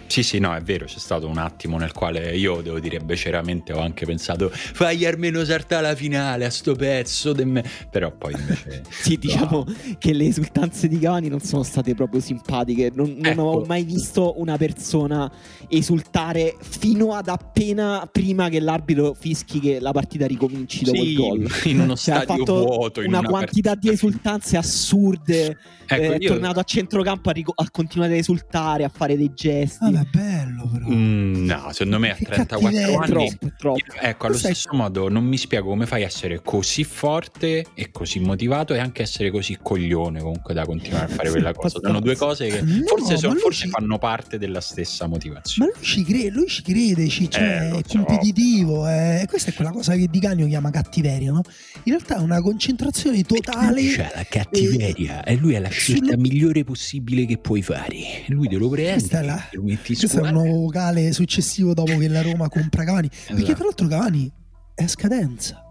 Sì, sì, no, è vero, c'è stato un attimo nel quale io, devo dire, beceramente ho anche pensato fagli almeno saltare la finale a sto pezzo de me. Però poi invece... Sì, diciamo che le esultanze di Cavani non sono state proprio simpatiche. Non, non Ecco. ho mai visto una persona esultare fino ad appena prima che l'arbitro fischi che la partita ricominci dopo Sì, il gol. in uno Cioè, stadio vuoto, in una, una quantità di partita esultanze assurde. Ecco, Eh, è io- tornato a centrocampo a, rico- a continuare ad esultare, a fare dei gesti. Vabbè, bello però. Mm, no, secondo me a Che 34 cattiveria. anni... troppo, troppo. Ecco, allo Sai- stesso modo non mi spiego come fai a essere così forte e così motivato e anche essere così coglione comunque da continuare a fare quella cosa. Sono due cose che No, forse, ma sono- forse ci- fanno parte della stessa Ma motivazione. lui ci crede, lui ci crede, ci- cioè, Eh, è so. competitivo. eh, questa è quella cosa che Di Canio chiama cattiveria, no? In realtà è una concentrazione totale. C'è la cattiveria e lui è la scelta sullo- migliore possibile che puoi fare. Lui te lo è la- te lo Questo è un nuovo vocale successivo dopo che la Roma compra Cavani. Perché Esatto. tra l'altro Cavani è a scadenza.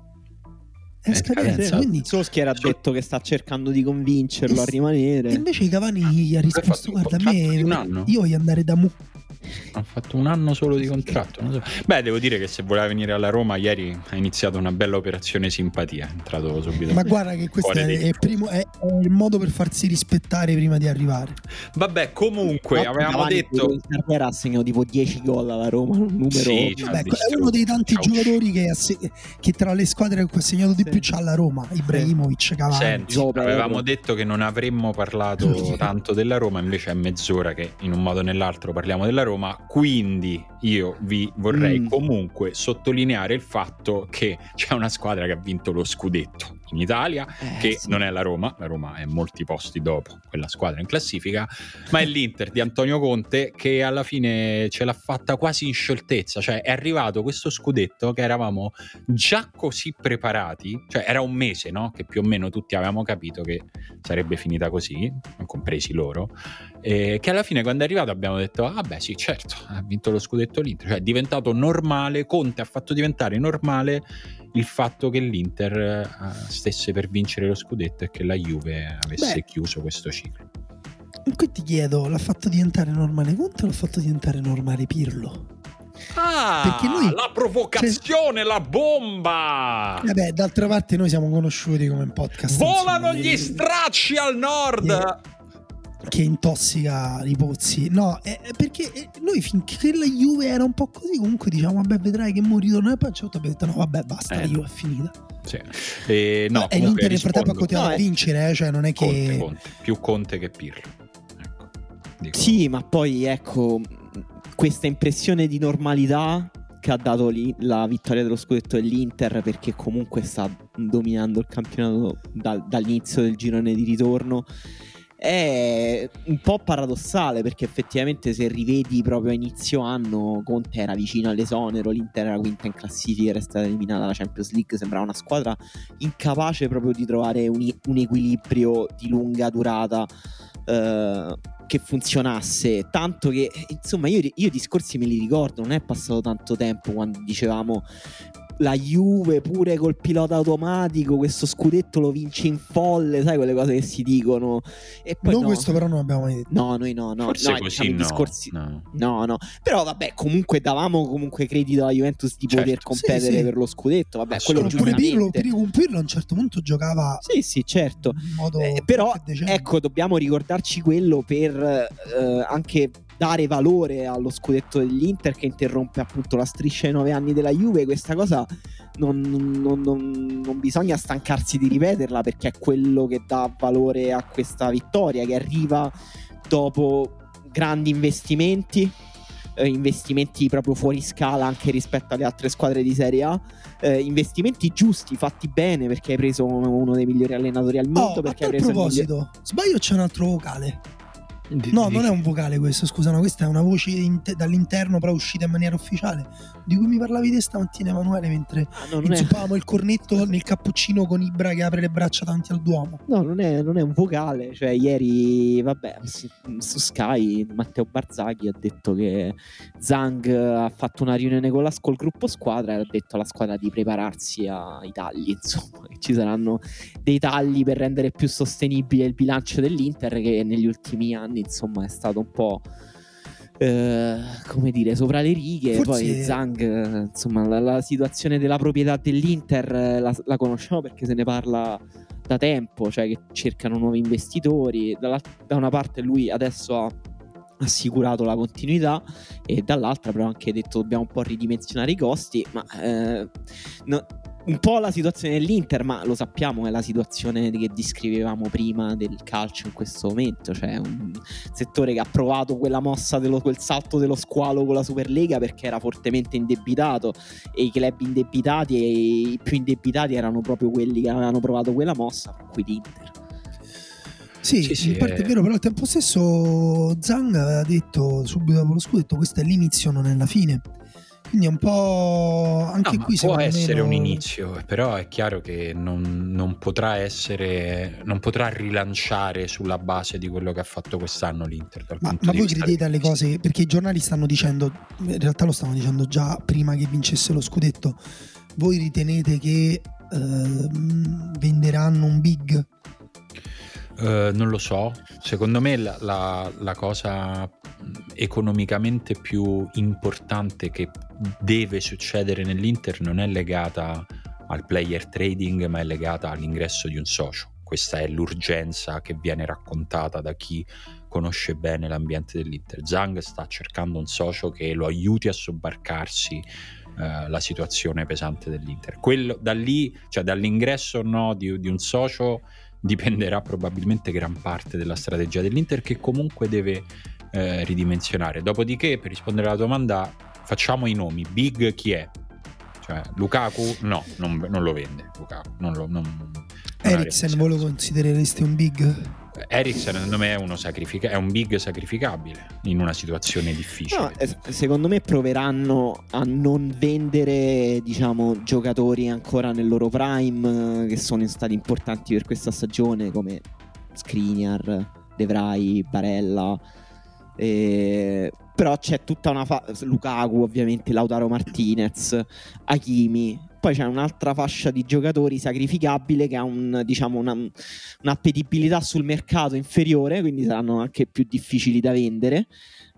è scadenza. Quindi... Soschia ha detto che sta cercando di convincerlo a rimanere. E invece Cavani gli ha risposto: Guarda, a me io voglio andare da Mu ha fatto un anno solo di contratto. So. Beh, devo dire che se voleva venire alla Roma ieri ha iniziato una bella operazione simpatia. È entrato subito. Ma guarda che questo è, è, primo, è, il modo per farsi rispettare prima di arrivare. Vabbè, comunque Ma avevamo Cavani detto. Carriera ha segnato tipo 10 gol alla Roma. Un numero. Sì, Vabbè, è uno dei tanti Ciao. giocatori che, che, tra le squadre che ha segnato di sì. più c'ha la Roma. Ibrahimovic, Cavani. Senti, avevamo detto che non avremmo parlato tanto della Roma, invece è mezz'ora che in un modo o nell'altro parliamo della Roma. Quindi io vi vorrei mm. comunque sottolineare il fatto che c'è una squadra che ha vinto lo scudetto in Italia, eh, che sì. non è la Roma, la Roma è molti posti dopo quella squadra in classifica, ma è l'Inter di Antonio Conte che alla fine ce l'ha fatta quasi in scioltezza, cioè è arrivato questo scudetto che eravamo già così preparati, cioè era un mese no? che più o meno tutti avevamo capito che sarebbe finita così, compresi loro, eh, che alla fine quando è arrivato abbiamo detto, ah beh sì certo, ha vinto lo scudetto l'Inter, cioè è diventato normale, Conte ha fatto diventare normale il fatto che l'Inter uh, stesse per vincere lo scudetto e che la Juve avesse Beh, chiuso questo ciclo. Qui ti chiedo, l'ha fatto diventare normale Conte o l'ha fatto diventare normale Pirlo? Ah, Perché noi, la provocazione, cioè, la bomba! Vabbè, d'altra parte noi siamo conosciuti come podcast. Volano insomma, gli stracci al nord! Eh, che intossica i pozzi. No, è perché eh, noi finché la Juve era un po' così, comunque diciamo, vabbè, vedrai che mo ritorno e poi a un certo punto detto, no, vabbè, basta, eh. la Juve è finita. Sì. E, no, e l'Inter nel frattempo ha continuato no, a vincere, eh, cioè non è che... Conte, Conte. Più Conte che Pirlo. Ecco. Sì, ma poi ecco, questa impressione di normalità che ha dato lì la vittoria dello scudetto dell'Inter perché comunque sta dominando il campionato da, dall'inizio del girone di ritorno è un po' paradossale perché effettivamente se rivedi proprio a inizio anno Conte era vicino all'esonero, l'Inter era quinta in classifica, era stata eliminata dalla Champions League, sembrava una squadra incapace proprio di trovare un, un equilibrio di lunga durata eh, che funzionasse, tanto che insomma io, io discorsi me li ricordo, non è passato tanto tempo quando dicevamo la Juve pure col pilota automatico, questo scudetto lo vince in folle, sai quelle cose che si dicono. E poi no, no. questo però non abbiamo mai detto. No, noi no, no. Forse no, così diciamo, no. Discorsi... no. No, no. Però vabbè, comunque davamo comunque credito alla Juventus di certo. poter competere sì, sì. per lo scudetto. Vabbè, quello pure Pirlo, Pirlo, Pirlo a un certo punto giocava Sì, sì, certo. Eh, però ecco, dobbiamo ricordarci quello per eh, anche dare valore allo scudetto dell'Inter che interrompe appunto la striscia ai nove anni della Juve. Questa cosa non, non, non, non, bisogna stancarsi di ripeterla perché è quello che dà valore a questa vittoria che arriva dopo grandi investimenti. Eh, investimenti proprio fuori scala anche rispetto alle altre squadre di Serie A. Eh, investimenti giusti, fatti bene perché hai preso uno dei migliori allenatori al mondo. Oh, perché a hai preso proposito, miglior... sbaglio c'è un altro vocale. Di, no, di... non è un vocale questo, scusa, no, questa è una voce te- dall'interno però uscita in maniera ufficiale, di cui mi parlavi te stamattina Emanuele mentre ah, no, inzuppavamo è... il cornetto nel cappuccino con Ibra che apre le braccia davanti al Duomo. No, non è, non è un vocale, cioè ieri, vabbè, su, su, Sky Matteo Barzaghi ha detto che Zang ha fatto una riunione con la, col gruppo squadra e ha detto alla squadra di prepararsi ai tagli, insomma, che ci saranno dei tagli per rendere più sostenibile il bilancio dell'Inter che negli ultimi anni anni, insomma, è stato un po'. Eh, come dire, sopra le righe. Forse... Poi Zang, insomma, la, la, situazione della proprietà dell'Inter eh, la, la, conosciamo perché se ne parla da tempo, cioè che cercano nuovi investitori. Dalla, da una parte lui adesso ha assicurato la continuità e dall'altra però anche detto dobbiamo un po' ridimensionare i costi, ma eh, no, un po' la situazione dell'Inter, ma lo sappiamo, è la situazione che descrivevamo prima del calcio in questo momento, cioè un settore che ha provato quella mossa, dello, quel salto dello squalo con la Superlega perché era fortemente indebitato e i club indebitati e i più indebitati erano proprio quelli che avevano provato quella mossa, tra cui l'Inter. Sì, sì, sì in parte è vero, però al tempo stesso Zang aveva detto subito dopo lo scudetto questa è l'inizio, non è la fine. Quindi è un po' anche no, qui può essere meno... un inizio, però è chiaro che non, non, potrà essere, non potrà rilanciare sulla base di quello che ha fatto quest'anno l'Inter. Ma, ma voi credete alle cose? Perché i giornali stanno dicendo, in realtà lo stanno dicendo già prima che vincesse lo scudetto. Voi ritenete che eh, venderanno un big? Uh, non lo so, secondo me la, la, la, cosa economicamente più importante che deve succedere nell'Inter non è legata al player trading, ma è legata all'ingresso di un socio. Questa è l'urgenza che viene raccontata da chi conosce bene l'ambiente dell'Inter. Zhang sta cercando un socio che lo aiuti a sobbarcarsi uh, la situazione pesante dell'Inter. Quello, da lì, cioè dall'ingresso o no di, di un socio dipenderà probabilmente gran parte della strategia dell'Inter che comunque deve eh, ridimensionare. Dopodiché, per rispondere alla domanda, facciamo i nomi. Big chi è? Cioè, Lukaku no, non, non lo vende. Lukaku, non lo, non, Eriksen voi lo considerereste un big? Eriksen secondo me è, uno sacrifica- è un big sacrificabile in una situazione difficile. No, secondo me proveranno a non vendere diciamo, giocatori ancora nel loro prime eh, che sono stati importanti per questa stagione come Skriniar, De Vrij, Barella. Eh, però c'è tutta una fase Lukaku ovviamente, Lautaro Martinez, Hakimi poi c'è un'altra fascia di giocatori sacrificabile che ha un, diciamo, una, un'appetibilità sul mercato inferiore, quindi saranno anche più difficili da vendere.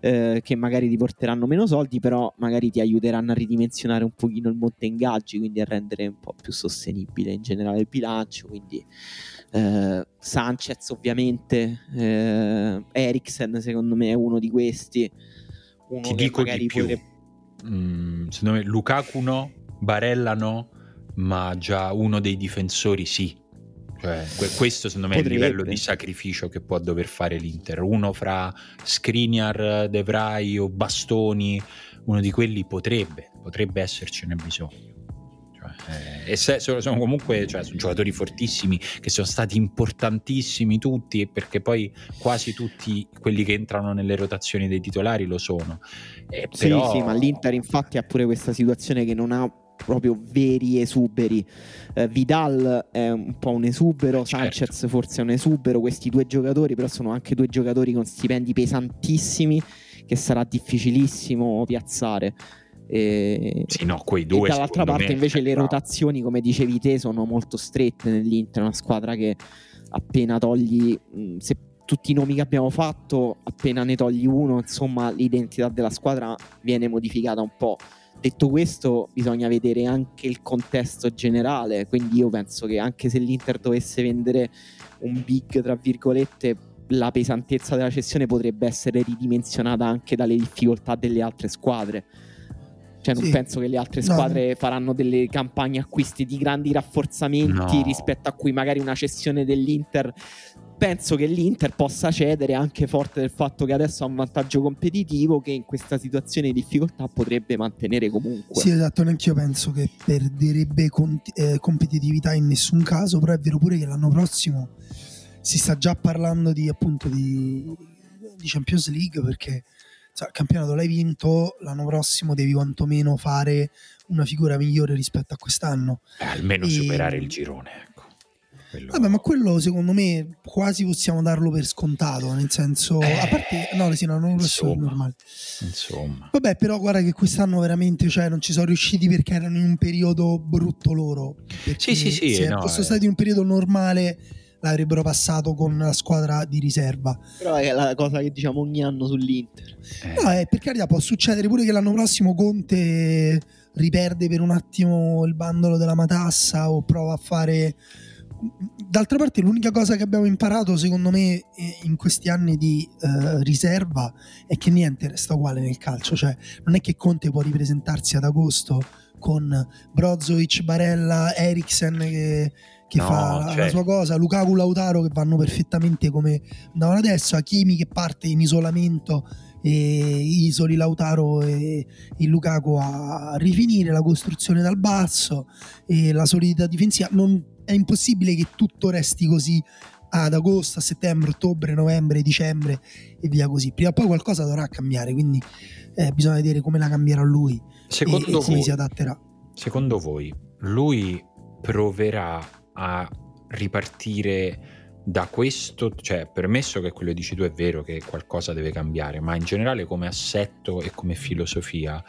Eh, che magari ti porteranno meno soldi, però magari ti aiuteranno a ridimensionare un pochino il monte ingaggi, quindi a rendere un po' più sostenibile in generale il bilancio. Quindi eh, Sanchez, ovviamente, eh, Eriksen, secondo me, è uno di questi. Uno ti dico di più. Potrebbe... Mm, secondo me Lukaku no, Barella no, ma già uno dei difensori sì. Cioè, questo secondo me Potrebbe. è il livello di sacrificio che può dover fare l'Inter. Uno fra Skriniar, De Vrij o Bastoni, uno di quelli potrebbe, potrebbe essercene bisogno. Cioè, eh, e se, sono, comunque cioè, sono giocatori fortissimi che sono stati importantissimi tutti perché poi quasi tutti quelli che entrano nelle rotazioni dei titolari lo sono. Eh, però... Sì, sì, ma l'Inter infatti ha pure questa situazione che non ha proprio veri esuberi. Eh, Vidal è un po' un esubero, certo. Sanchez forse è un esubero, questi due giocatori però sono anche due giocatori con stipendi pesantissimi che sarà difficilissimo piazzare. E, sì, no, quei due. E dall'altra parte, me, invece, le rotazioni, come dicevi te, sono molto strette nell'Inter. Una squadra che appena togli, se tutti i nomi che abbiamo fatto, appena ne togli uno, insomma, l'identità della squadra viene modificata un po'. Detto questo, bisogna vedere anche il contesto generale, quindi io penso che anche se l'Inter dovesse vendere un big, tra virgolette, la pesantezza della cessione potrebbe essere ridimensionata anche dalle difficoltà delle altre squadre. Cioè, non sì. penso che le altre squadre no. faranno delle campagne acquisti di grandi rafforzamenti no. rispetto a cui magari una cessione dell'Inter penso che l'Inter possa cedere anche forte del fatto che adesso ha un vantaggio competitivo che in questa situazione di difficoltà potrebbe mantenere comunque. Sì, esatto, neanche io penso che perderebbe con- eh, competitività in nessun caso, però è vero pure che l'anno prossimo si sta già parlando di appunto di, di Champions League perché cioè, il campionato l'hai vinto, l'anno prossimo devi quantomeno fare una figura migliore rispetto a quest'anno. Eh, almeno e... superare il girone. Quello... Vabbè, ma quello secondo me quasi possiamo darlo per scontato, nel senso, eh, a parte, no, sì, no, non lo so, normale. Insomma. Vabbè, però guarda che quest'anno veramente, cioè, non ci sono riusciti perché erano in un periodo brutto loro. Sì, sì, sì. Se no, fossero eh. stati in un periodo normale l'avrebbero passato con la squadra di riserva. Però è la cosa che diciamo ogni anno sull'Inter. Eh. No, eh, per carità può succedere pure che l'anno prossimo Conte riperde per un attimo il bandolo della matassa o prova a fare d'altra parte l'unica cosa che abbiamo imparato secondo me eh, in questi anni di uh, riserva è che niente resta uguale nel calcio, cioè non è che Conte può ripresentarsi ad agosto con Brozovic, Barella, Eriksen che, che no, fa cioè... la sua cosa, Lukaku, Lautaro che vanno perfettamente come andavano adesso, Hakimi che parte in isolamento e isoli Lautaro e, e Lukaku a rifinire la costruzione dal basso e la solidità difensiva non è impossibile che tutto resti così ad agosto, a settembre, ottobre, novembre, dicembre e via così. Prima o poi qualcosa dovrà cambiare, quindi eh, bisogna vedere come la cambierà lui secondo e, voi, e si adatterà. Secondo voi lui proverà a ripartire da questo, cioè permesso che quello che dici tu è vero che qualcosa deve cambiare, ma in generale come assetto e come filosofia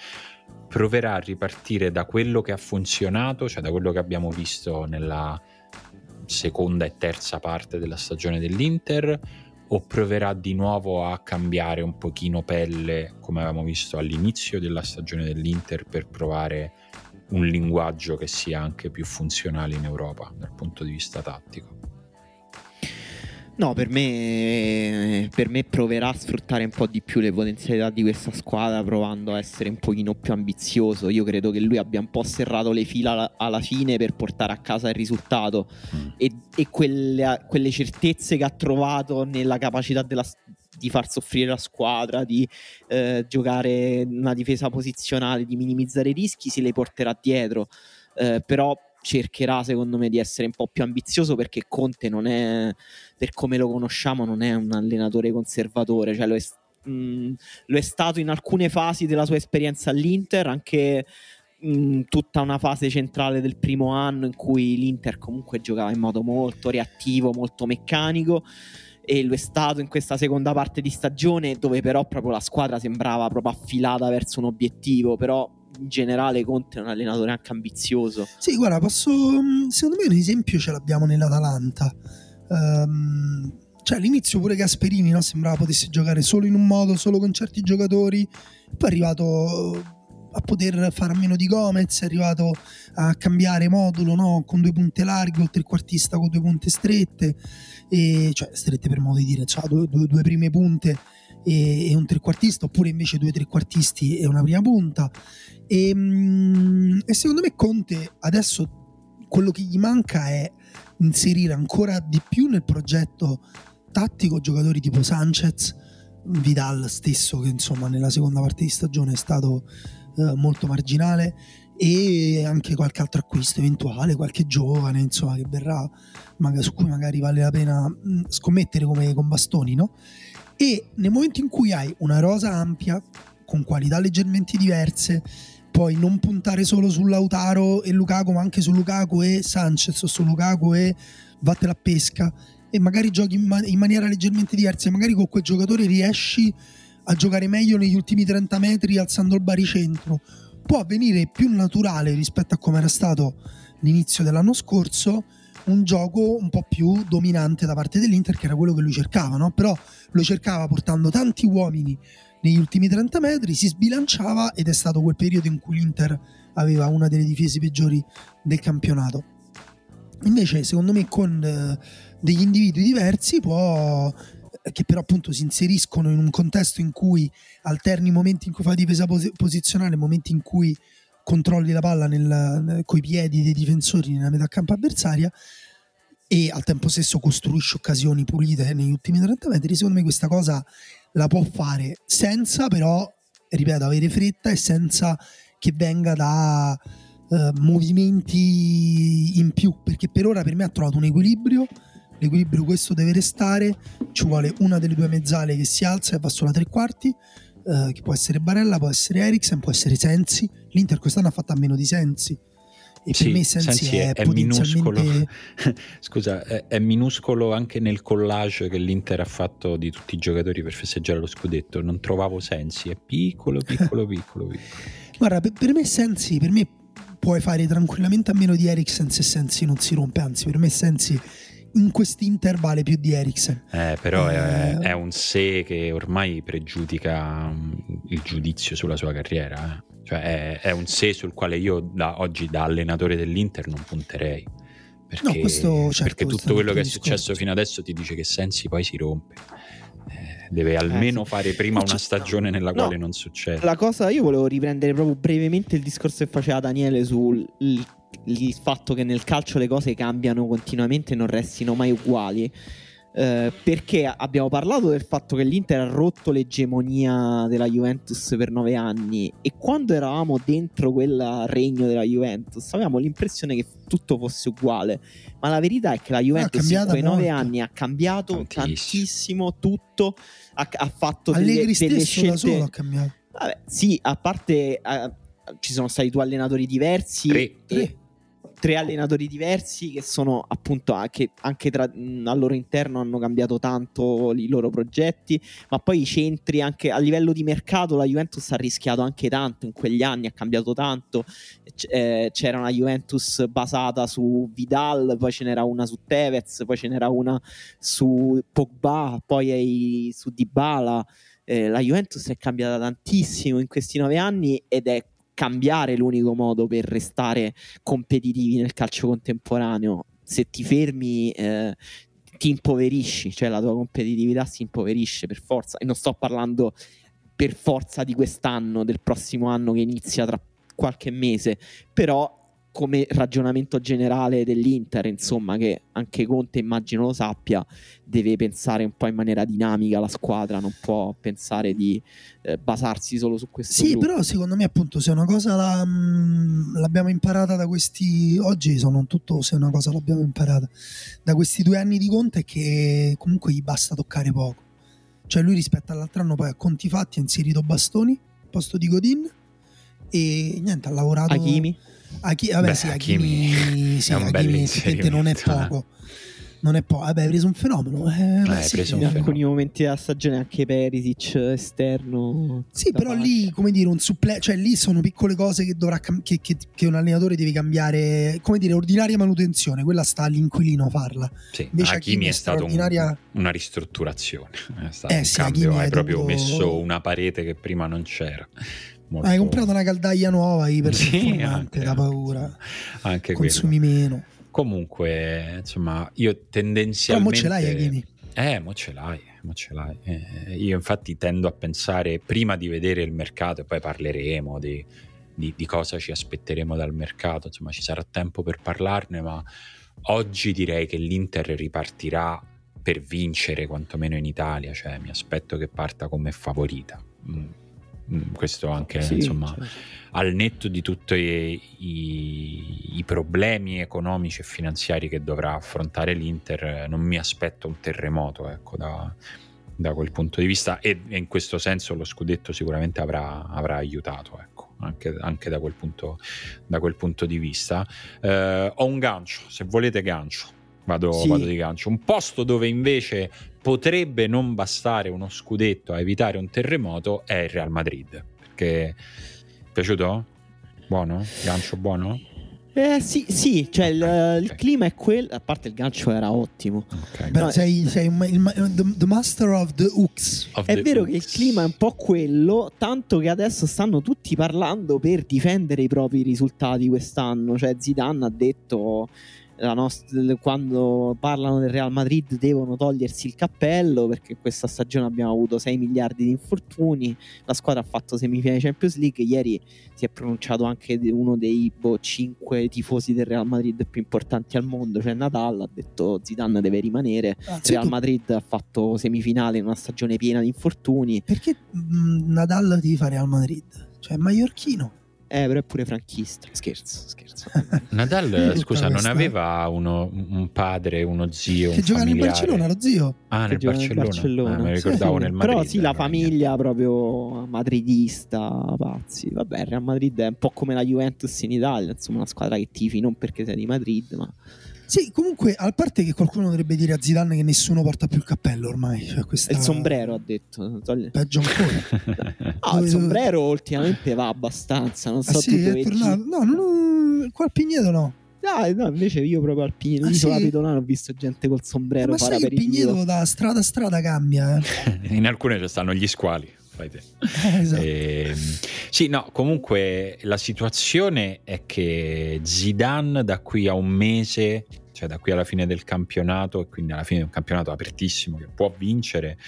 proverà a ripartire da quello che ha funzionato, cioè da quello che abbiamo visto nella seconda e terza parte della stagione dell'Inter, o proverà di nuovo a cambiare un pochino pelle, come avevamo visto all'inizio della stagione dell'Inter, per provare un linguaggio che sia anche più funzionale in Europa dal punto di vista tattico? No, per me, per me proverà a sfruttare un po' di più le potenzialità di questa squadra, provando a essere un pochino più ambizioso. Io credo che lui abbia un po' serrato le fila alla fine per portare a casa il risultato mm. e, e quelle, quelle, certezze che ha trovato nella capacità della, di far soffrire la squadra, di eh, giocare una difesa posizionale, di minimizzare i rischi, se le porterà dietro. Eh, però cercherà secondo me di essere un po' più ambizioso perché Conte non è per come lo conosciamo non è un allenatore conservatore cioè lo è, mh, mm, lo è stato in alcune fasi della sua esperienza all'Inter anche in tutta una fase centrale del primo anno in cui l'Inter comunque giocava in modo molto reattivo molto meccanico e lo è stato in questa seconda parte di stagione dove però proprio la squadra sembrava proprio affilata verso un obiettivo però in generale Conte è un allenatore anche ambizioso. Sì, guarda, posso. Mm, secondo me un esempio ce l'abbiamo nell'Atalanta. Um, cioè all'inizio pure Gasperini no? sembrava potesse giocare solo in un modo, solo con certi giocatori. Poi è arrivato a poter fare a meno di Gomez, è arrivato a cambiare modulo no? con due punte larghe, oltre il quartista con due punte strette, e, cioè strette per modo di dire, cioè due, due, due prime punte e, e, un trequartista, oppure invece due trequartisti e una prima punta. E, mm, e secondo me Conte adesso quello che gli manca è inserire ancora di più nel progetto tattico giocatori tipo Sanchez, Vidal stesso che insomma nella seconda parte di stagione è stato eh, molto marginale e anche qualche altro acquisto eventuale, qualche giovane insomma che verrà magari, su cui magari vale la pena mm, scommettere come con bastoni no? e nel momento in cui hai una rosa ampia con qualità leggermente diverse poi non puntare solo su Lautaro e Lukaku, ma anche su Lukaku e Sanchez o su Lukaku e vattela a pesca e magari giochi in, man- in maniera leggermente diversa e magari con quel giocatore riesci a giocare meglio negli ultimi 30 metri alzando il baricentro può avvenire più naturale rispetto a come era stato l'inizio dell'anno scorso un gioco un po' più dominante da parte dell'Inter che era quello che lui cercava no? però lo cercava portando tanti uomini negli ultimi 30 metri, si sbilanciava ed è stato quel periodo in cui l'Inter aveva una delle difese peggiori del campionato. Invece, secondo me, con eh, degli individui diversi può che però appunto si inseriscono in un contesto in cui alterni momenti in cui fa difesa pos- posizionale, momenti in cui controlli la palla nel, coi piedi dei difensori nella metà campo avversaria e al tempo stesso costruisci occasioni pulite negli ultimi 30 metri, secondo me questa cosa la può fare senza però, ripeto, avere fretta e senza che venga da uh, movimenti in più, perché per ora per me ha trovato un equilibrio, l'equilibrio questo deve restare, ci vuole una delle due mezzale che si alza e va sulla tre quarti, uh, che può essere Barella, può essere Eriksen, può essere Sensi, l'Inter quest'anno ha fatto a meno di Sensi, e sì, per me Sensi, Sensi è, è minuscolo. Scusa, è, è, minuscolo anche nel collage che l'Inter ha fatto di tutti i giocatori per festeggiare lo scudetto. Non trovavo Sensi, è piccolo, piccolo, piccolo, piccolo. Guarda, per, per, me Sensi, per me puoi fare tranquillamente a meno di Eriksen se Sensi non si rompe, anzi per me Sensi in quest'Inter vale più di Eriksen. Eh, però eh, è, è, un se che ormai pregiudica mm, il giudizio sulla sua carriera. Eh. Cioè è, è, un se sul quale io da, oggi da allenatore dell'Inter non punterei. Perché, no, questo, certo, perché tutto quello che è successo discorso. fino adesso ti dice che Sensi poi si rompe. Eh, deve almeno eh, sì. fare prima una stagione nella no, quale non succede. La cosa, io volevo riprendere proprio brevemente il discorso che faceva Daniele sul il fatto che nel calcio le cose cambiano continuamente e non restino mai uguali. Eh, perché abbiamo parlato del fatto che l'Inter ha rotto l'egemonia della Juventus per nove anni e quando eravamo dentro quel regno della Juventus avevamo l'impressione che tutto fosse uguale. Ma la verità è che la Juventus in quei nove anni ha cambiato tantissimo, tantissimo tutto ha, ha fatto Allegri delle, delle scelte da solo ha cambiato. Vabbè, sì, a parte uh, ci sono stati due allenatori diversi tre, e, tre allenatori diversi che sono appunto anche, anche tra, al loro interno hanno cambiato tanto i loro progetti, ma poi i centri anche a livello di mercato la Juventus ha rischiato anche tanto in quegli anni, ha cambiato tanto. C- eh, c'era una Juventus basata su Vidal, poi ce n'era una su Tevez, poi ce n'era una su Pogba, poi su Dybala. Eh, la Juventus è cambiata tantissimo in questi nove anni ed è cambiare l'unico modo per restare competitivi nel calcio contemporaneo. Se ti fermi, eh, ti impoverisci, cioè la tua competitività si impoverisce per forza. E non sto parlando per forza di quest'anno, del prossimo anno che inizia tra qualche mese, però come ragionamento generale dell'Inter, insomma, che anche Conte immagino lo sappia, deve pensare un po' in maniera dinamica la squadra, non può pensare di eh, basarsi solo su questo. Sì, gruppo. però secondo me appunto se una cosa la, mh, l'abbiamo imparata da questi, oggi sono tutto se una cosa l'abbiamo imparata, da questi due anni di Conte è che comunque gli basta toccare poco. Cioè lui rispetto all'altro anno poi a conti fatti ha inserito Bastoni al posto di Godin e niente, ha lavorato... Hakimi? Aki, vabbè, Beh, sì, Hakimi Hakimi, sì, è un Hakimi effettivamente non è poco. Non è poco. Vabbè, hai preso un fenomeno. Eh, hai sì, preso un in fenomeno. alcuni momenti della stagione anche Perisic esterno. Sì, però parte. lì, come dire, un supple- cioè lì sono piccole cose che, dovrà cam- che, che- che un allenatore deve cambiare, come dire, ordinaria manutenzione, quella sta all'inquilino farla. Sì, Invece Hakimi Hakimi è è stato un- straordinaria- una ristrutturazione. È stato Eh un sì, cambio, Hakimi hai hai proprio dovuto- messo una parete che prima non c'era. Molto- Hai comprato una caldaia nuova, Sì, iperperformante, anche- da paura. Anche quello. Consumi meno. Comunque, insomma, io Però tendenzialmente... mo ce l'hai Hakimi. Eh, mo ce l'hai, mo ce l'hai. Eh, io infatti tendo a pensare, prima di vedere il mercato, e poi parleremo di, di- di cosa ci aspetteremo dal mercato, insomma ci sarà tempo per parlarne, ma oggi direi che l'Inter ripartirà per vincere, quantomeno in Italia, cioè mi aspetto che parta come favorita. Mm, questo anche, Sì, insomma, certo. al netto di tutti i, i- i problemi economici e finanziari che dovrà affrontare l'Inter, non mi aspetto un terremoto ecco, da, da quel punto di vista e, e in questo senso lo scudetto sicuramente avrà, avrà aiutato. Ecco. Anche, anche da, quel punto, da quel punto di vista Eh, ho un gancio se volete gancio vado, Sì. vado di gancio un posto dove invece potrebbe non bastare uno scudetto a evitare un terremoto è il Real Madrid perché piaciuto? Buono? Gancio buono? Eh, sì, sì, cioè il, Ok, il ok. clima è quello. A parte il gancio era ottimo. Ok. Beh, No, sei, sei il, ma- the, the master of the hooks. Of È the vero che il Hooks. clima è un po' quello, tanto che adesso stanno tutti parlando per difendere i propri risultati quest'anno. Cioè, Zidane ha detto la nost- quando parlano del Real Madrid devono togliersi il cappello perché questa stagione abbiamo avuto 6 miliardi di infortuni. La squadra ha fatto semifinale Champions League. Ieri si è pronunciato anche uno dei 5 tifosi del Real Madrid più importanti al mondo, cioè Nadal. Ha detto Zidane deve rimanere. Anzi, Real tu- Madrid ha fatto semifinale in una stagione piena di infortuni. perché mh, Nadal devi fare al Madrid? Cioè, è maiorchino. Eh, però è pure franchista. Scherzo, scherzo. Nadal, scusa, non aveva uno- un padre, uno zio, Che un giocava in familiare? Barcellona, lo zio. Ah, nel gioca nel Barcellona. Barcellona. Ah, Sì, ricordavo sì. nel Madrid. Però sì, la eh, famiglia proprio madridista, pazzi. Vabbè, il Real Madrid è un po' come la Juventus in Italia, insomma, una squadra che tifi non perché sei di Madrid, ma Sì, comunque, a parte che qualcuno dovrebbe dire a Zidane che nessuno porta più il cappello ormai. Cioè, questa... il sombrero ha detto. Togli- Peggio ancora. Ah, il sombrero ultimamente va abbastanza, non so Ah, tu sì, dove è tornato. No, non... qua al Pigneto no. Dai, no, invece io proprio al Pigneto, Ah, l'isola sì? Pidolano ho visto gente col sombrero Ma sai che il. Pigneto da strada a strada cambia. Eh? In alcune ci stanno gli squali. Fai te. Eh, esatto. Ehm, sì, no, comunque la situazione è che Zidane da qui a un mese, cioè da qui alla fine del campionato, e quindi alla fine di un campionato apertissimo che può vincere,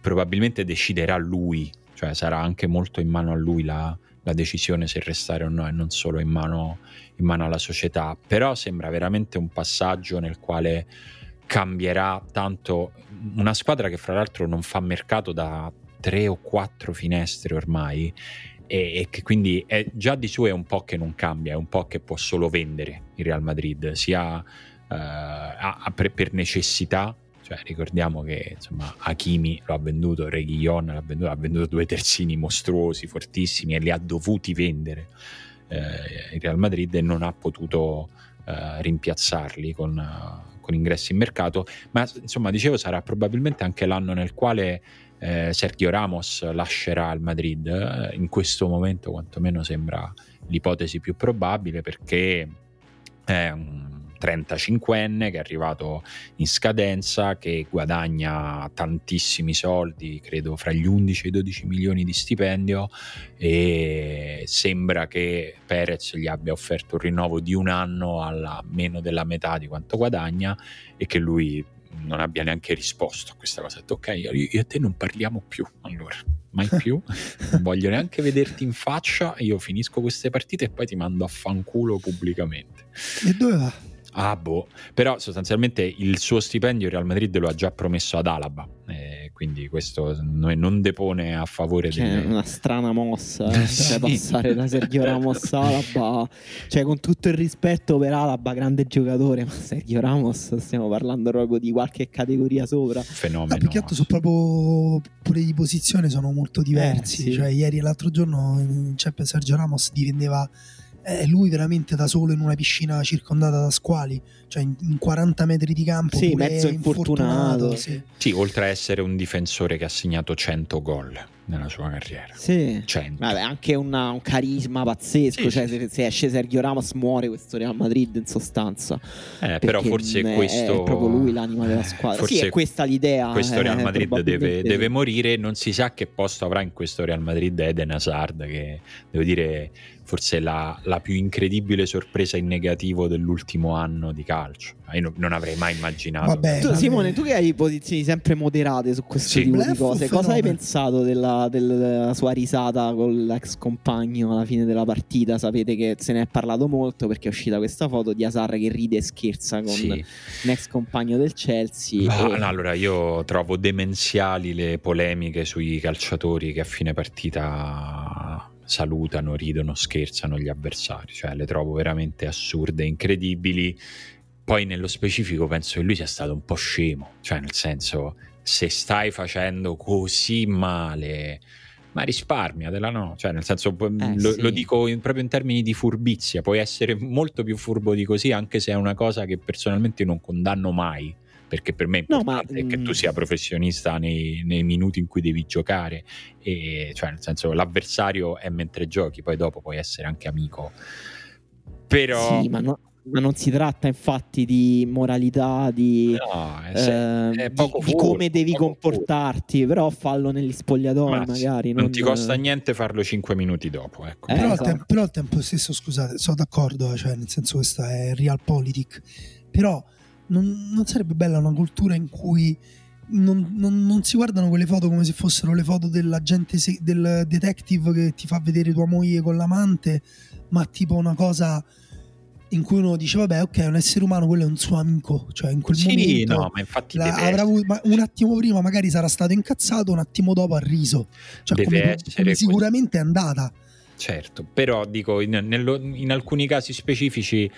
probabilmente deciderà lui, cioè sarà anche molto in mano a lui la, la decisione se restare o no e non solo in mano, in mano alla società. Però sembra veramente un passaggio nel quale cambierà tanto una squadra che fra l'altro non fa mercato da tre o quattro finestre ormai e, che quindi è, già di suo è un po' che non cambia, è un po' che può solo vendere il Real Madrid, sia eh, a- a- per, per necessità, cioè ricordiamo che insomma Hakimi lo ha venduto, Reguilon l'ha venduto, ha venduto due terzini mostruosi, fortissimi e li ha dovuti vendere eh, il Real Madrid e non ha potuto eh, rimpiazzarli con, uh, con, ingressi in mercato, ma insomma dicevo sarà probabilmente anche l'anno nel quale eh, Sergio Ramos lascerà il Madrid, eh, in questo momento quantomeno sembra l'ipotesi più probabile perché è un 35enne che è arrivato in scadenza, che guadagna tantissimi soldi, credo fra gli 11 e i 12 milioni di stipendio e sembra che Perez gli abbia offerto un rinnovo di un anno alla meno della metà di quanto guadagna e che lui non abbia neanche risposto a questa cosa. Ha detto ok, io e te non parliamo più allora mai più, non voglio neanche vederti in faccia, io finisco queste partite e poi ti mando a fanculo pubblicamente. E dove va? Ah, boh. Però sostanzialmente il suo stipendio il Real Madrid lo ha già promesso ad Alaba. Eh, quindi questo non depone a favore cioè, delle... una strana mossa eh, sì. passare da Sergio Ramos a Alaba. Cioè, con tutto il rispetto per Alaba, grande giocatore, ma Sergio Ramos stiamo parlando proprio di qualche categoria sopra. Fenomeno. No, più che altro sono proprio pure di posizione sono molto diversi. Eh, sì. Cioè, ieri e l'altro giorno in Champions Sergio Ramos difendeva è lui veramente da solo in una piscina circondata da squali, cioè in, in 40 metri di campo. Sì, mezzo infortunato. infortunato sì. sì. oltre a essere un difensore che ha segnato 100 gol nella sua carriera. Sì. 100. Vabbè, anche una, un carisma pazzesco. Sì, cioè, sì. Se, se, esce Sergio Ramos, muore questo Real Madrid in sostanza. Eh, però forse è, questo. È proprio lui l'anima della squadra. Forse sì, è questa l'idea. Questo eh, Real Madrid deve, deve, morire. Non si sa che posto avrà in questo Real Madrid Eden Hazard, che devo dire forse la, la, più incredibile sorpresa in negativo dell'ultimo anno di calcio. Io non avrei mai immaginato. Vabbè, tu, Simone, tu che hai posizioni sempre moderate su questo sì. tipo di cose, cosa hai pensato della, della, sua risata con l'ex compagno alla fine della partita? Sapete che se ne è parlato molto perché è uscita questa foto di Asar che ride e scherza con sì. l'ex compagno del Chelsea. No, e... no, allora io trovo demenziali le polemiche sui calciatori che a fine partita salutano, ridono, scherzano gli avversari, cioè le trovo veramente assurde, incredibili. Poi nello specifico penso che lui sia stato un po' scemo, cioè nel senso se stai facendo così male, ma risparmiatela, no? Cioè nel senso eh, lo, sì. lo, dico in, proprio in termini di furbizia, puoi essere molto più furbo di così anche se è una cosa che personalmente non condanno mai perché per me è importante no, ma, che tu mm, sia professionista nei, nei, minuti in cui devi giocare, e, cioè nel senso l'avversario è mentre giochi, poi dopo puoi essere anche amico. Però... Sì, ma no, ma non si tratta infatti di moralità, di, no, è, eh, è di, di come devi comportarti, furbo. però fallo negli spogliatoi ma magari. Non, non, ti costa niente farlo 5 minuti dopo. Ecco. Eh, però, esatto. al tempo, però, al tempo, stesso, scusate, sono d'accordo, cioè, nel senso questa è realpolitik, però non, non sarebbe bella una cultura in cui non, non, non, si guardano quelle foto come se fossero le foto dell'agente se- del detective che ti fa vedere tua moglie con l'amante, ma tipo una cosa in cui uno dice vabbè ok un essere umano quello è un suo amico. Cioè in quel sì, momento no, ma infatti la, avrà avuto, ma un attimo prima magari sarà stato incazzato un attimo dopo ha riso. Cioè deve come, come sicuramente è andata. Certo però dico in, nello, in alcuni casi specifici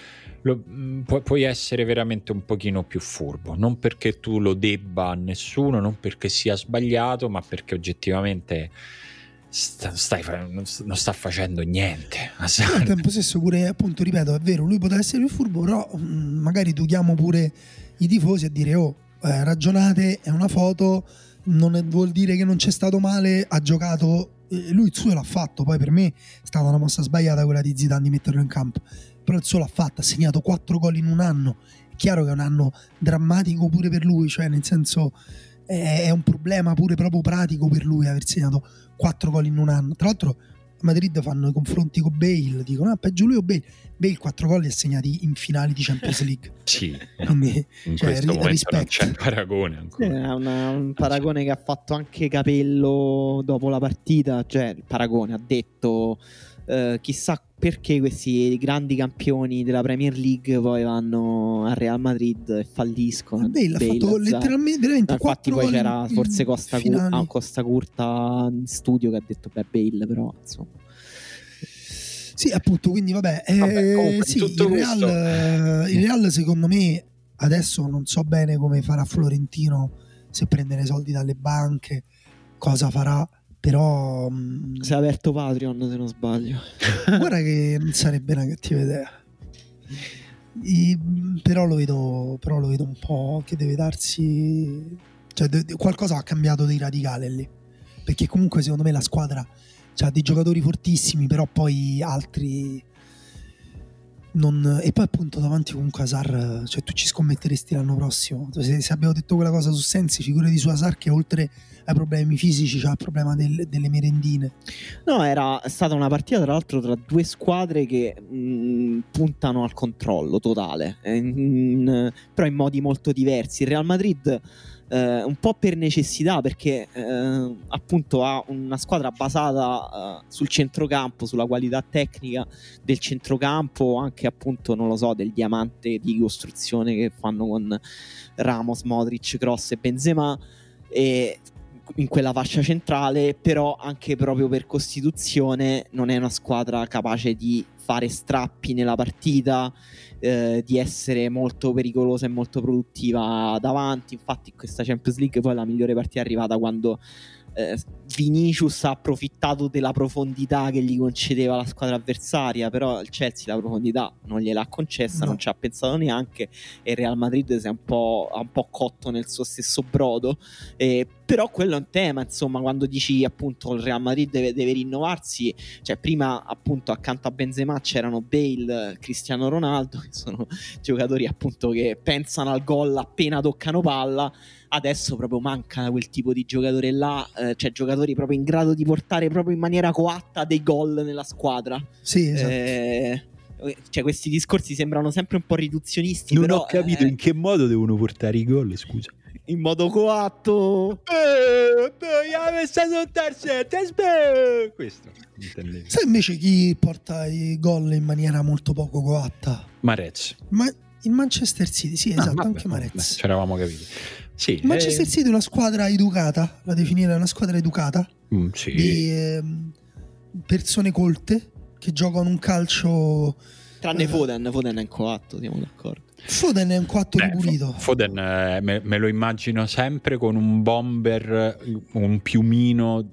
lo, mm, pu- puoi essere veramente un pochino più furbo, non perché tu lo debba a nessuno, non perché sia sbagliato, ma perché oggettivamente sta, stai, non, sta facendo niente. Al tempo stesso pure, appunto, ripeto, è vero, lui poteva essere più furbo, però mh, mm, magari educhiamo pure i tifosi a dire, oh, eh, ragionate, è una foto, non è, vuol dire che non c'è stato male, ha giocato lui il suo l'ha fatto, poi per me è stata una mossa sbagliata quella di Zidane di metterlo in campo però il suo l'ha fatta, ha segnato 4 gol in un anno. È chiaro che è un anno drammatico pure per lui, cioè nel senso è, un problema pure proprio pratico per lui aver segnato 4 gol in un anno. Tra l'altro a Madrid fanno i confronti con Bale, dicono ah peggio lui o Bale. Bale 4 gol li ha segnati in finali di Champions League. sì, Quindi, in cioè, questo momento rispetto. non c'è paragone ancora. È una, un paragone che ha fatto anche Capello dopo la partita, cioè il paragone ha detto eh, chissà perché questi grandi campioni della Premier League poi vanno al Real Madrid e falliscono. Bale, ha fatto letteralmente veramente Infatti poi c'era forse Costa, Cu- ah, Costa Curta in studio che ha detto beh Bale però insomma. Sì, appunto, quindi vabbè, eh, vabbè comunque, sì, il, Real, il Real secondo me adesso non so bene come farà Florentino se prendere soldi dalle banche, cosa farà però... Mm, si è aperto Patreon se non sbaglio. Guarda che non sarebbe una cattiva idea. I, però, lo vedo, però lo vedo un po' che deve darsi... Cioè, de, de, qualcosa ha cambiato di radicale lì. Perché comunque secondo me la squadra ha dei giocatori fortissimi, però poi altri non... E poi appunto davanti comunque Asar, cioè tu ci scommetteresti l'anno prossimo. Se, se abbiamo detto quella cosa su Sensi, figurati su Asar che oltre ai problemi fisici c'ha il problema del, delle merendine. No, era stata una partita tra l'altro tra due squadre che mh, puntano al controllo totale, in, però in modi molto diversi. Il Real Madrid eh, un po' per necessità perché eh, appunto ha una squadra basata eh, sul centrocampo, sulla qualità tecnica del centrocampo, anche appunto non lo so del diamante di costruzione che fanno con Ramos, Modric, Cross e Benzema e in quella fascia centrale, però anche proprio per costituzione non è una squadra capace di fare strappi nella partita, eh, di essere molto pericolosa e molto produttiva davanti. Infatti, in questa Champions League poi la migliore partita è arrivata quando eh, Vinicius ha approfittato della profondità che gli concedeva la squadra avversaria, però il Chelsea la profondità non gliel'ha concessa, no. non ci ha pensato neanche e il Real Madrid si è un po', un po cotto nel suo stesso brodo. Eh, però quello è un tema, insomma, quando dici appunto il Real Madrid deve, deve, rinnovarsi, cioè prima appunto accanto a Benzema c'erano Bale, Cristiano Ronaldo, che sono giocatori appunto che pensano al gol appena toccano palla adesso proprio manca quel tipo di giocatore là, eh, cioè giocatori proprio in grado di portare proprio in maniera coatta dei gol nella squadra. Sì, esatto. Eh, cioè questi discorsi sembrano sempre un po' riduzionisti. Non però, ho capito eh, in che modo devono portare i gol, scusa. In modo coatto. Questo intendevo. Sai invece chi porta i gol in maniera molto poco coatta? Marez. Ma il Manchester City, sì, esatto, ah, vabbè, anche Marez. Ci eravamo capiti. Sì, il Manchester eh... City è una squadra educata, la definire una squadra educata, mm, sì. di eh, persone colte che giocano un calcio... Tranne eh, Foden, Foden è un coatto, siamo d'accordo. Foden è un coatto Beh, ripulito. Foden eh, me, me, lo immagino sempre con un bomber, un piumino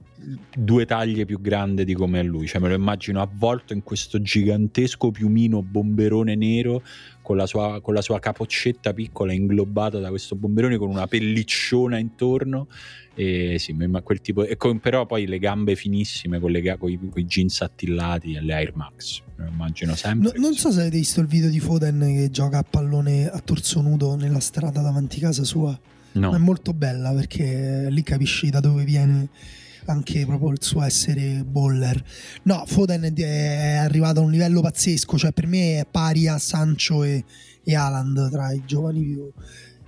due taglie più grande di come è lui, cioè me lo immagino avvolto in questo gigantesco piumino bomberone nero con la sua, con la sua capoccetta piccola inglobata da questo bomberone con una pellicciona intorno. E sì, quel tipo, e con, però poi le gambe finissime con, le, con, i, con i jeans attillati e le Air Max. Me lo immagino sempre no, non so se avete visto il video di Foden che gioca a pallone a torso nudo nella strada davanti a casa sua. No. Ma è molto bella perché lì capisci da dove viene anche proprio il suo essere baller. No, Foden è arrivato a un livello pazzesco, cioè per me è pari a Sancho e, e Haaland tra i giovani più,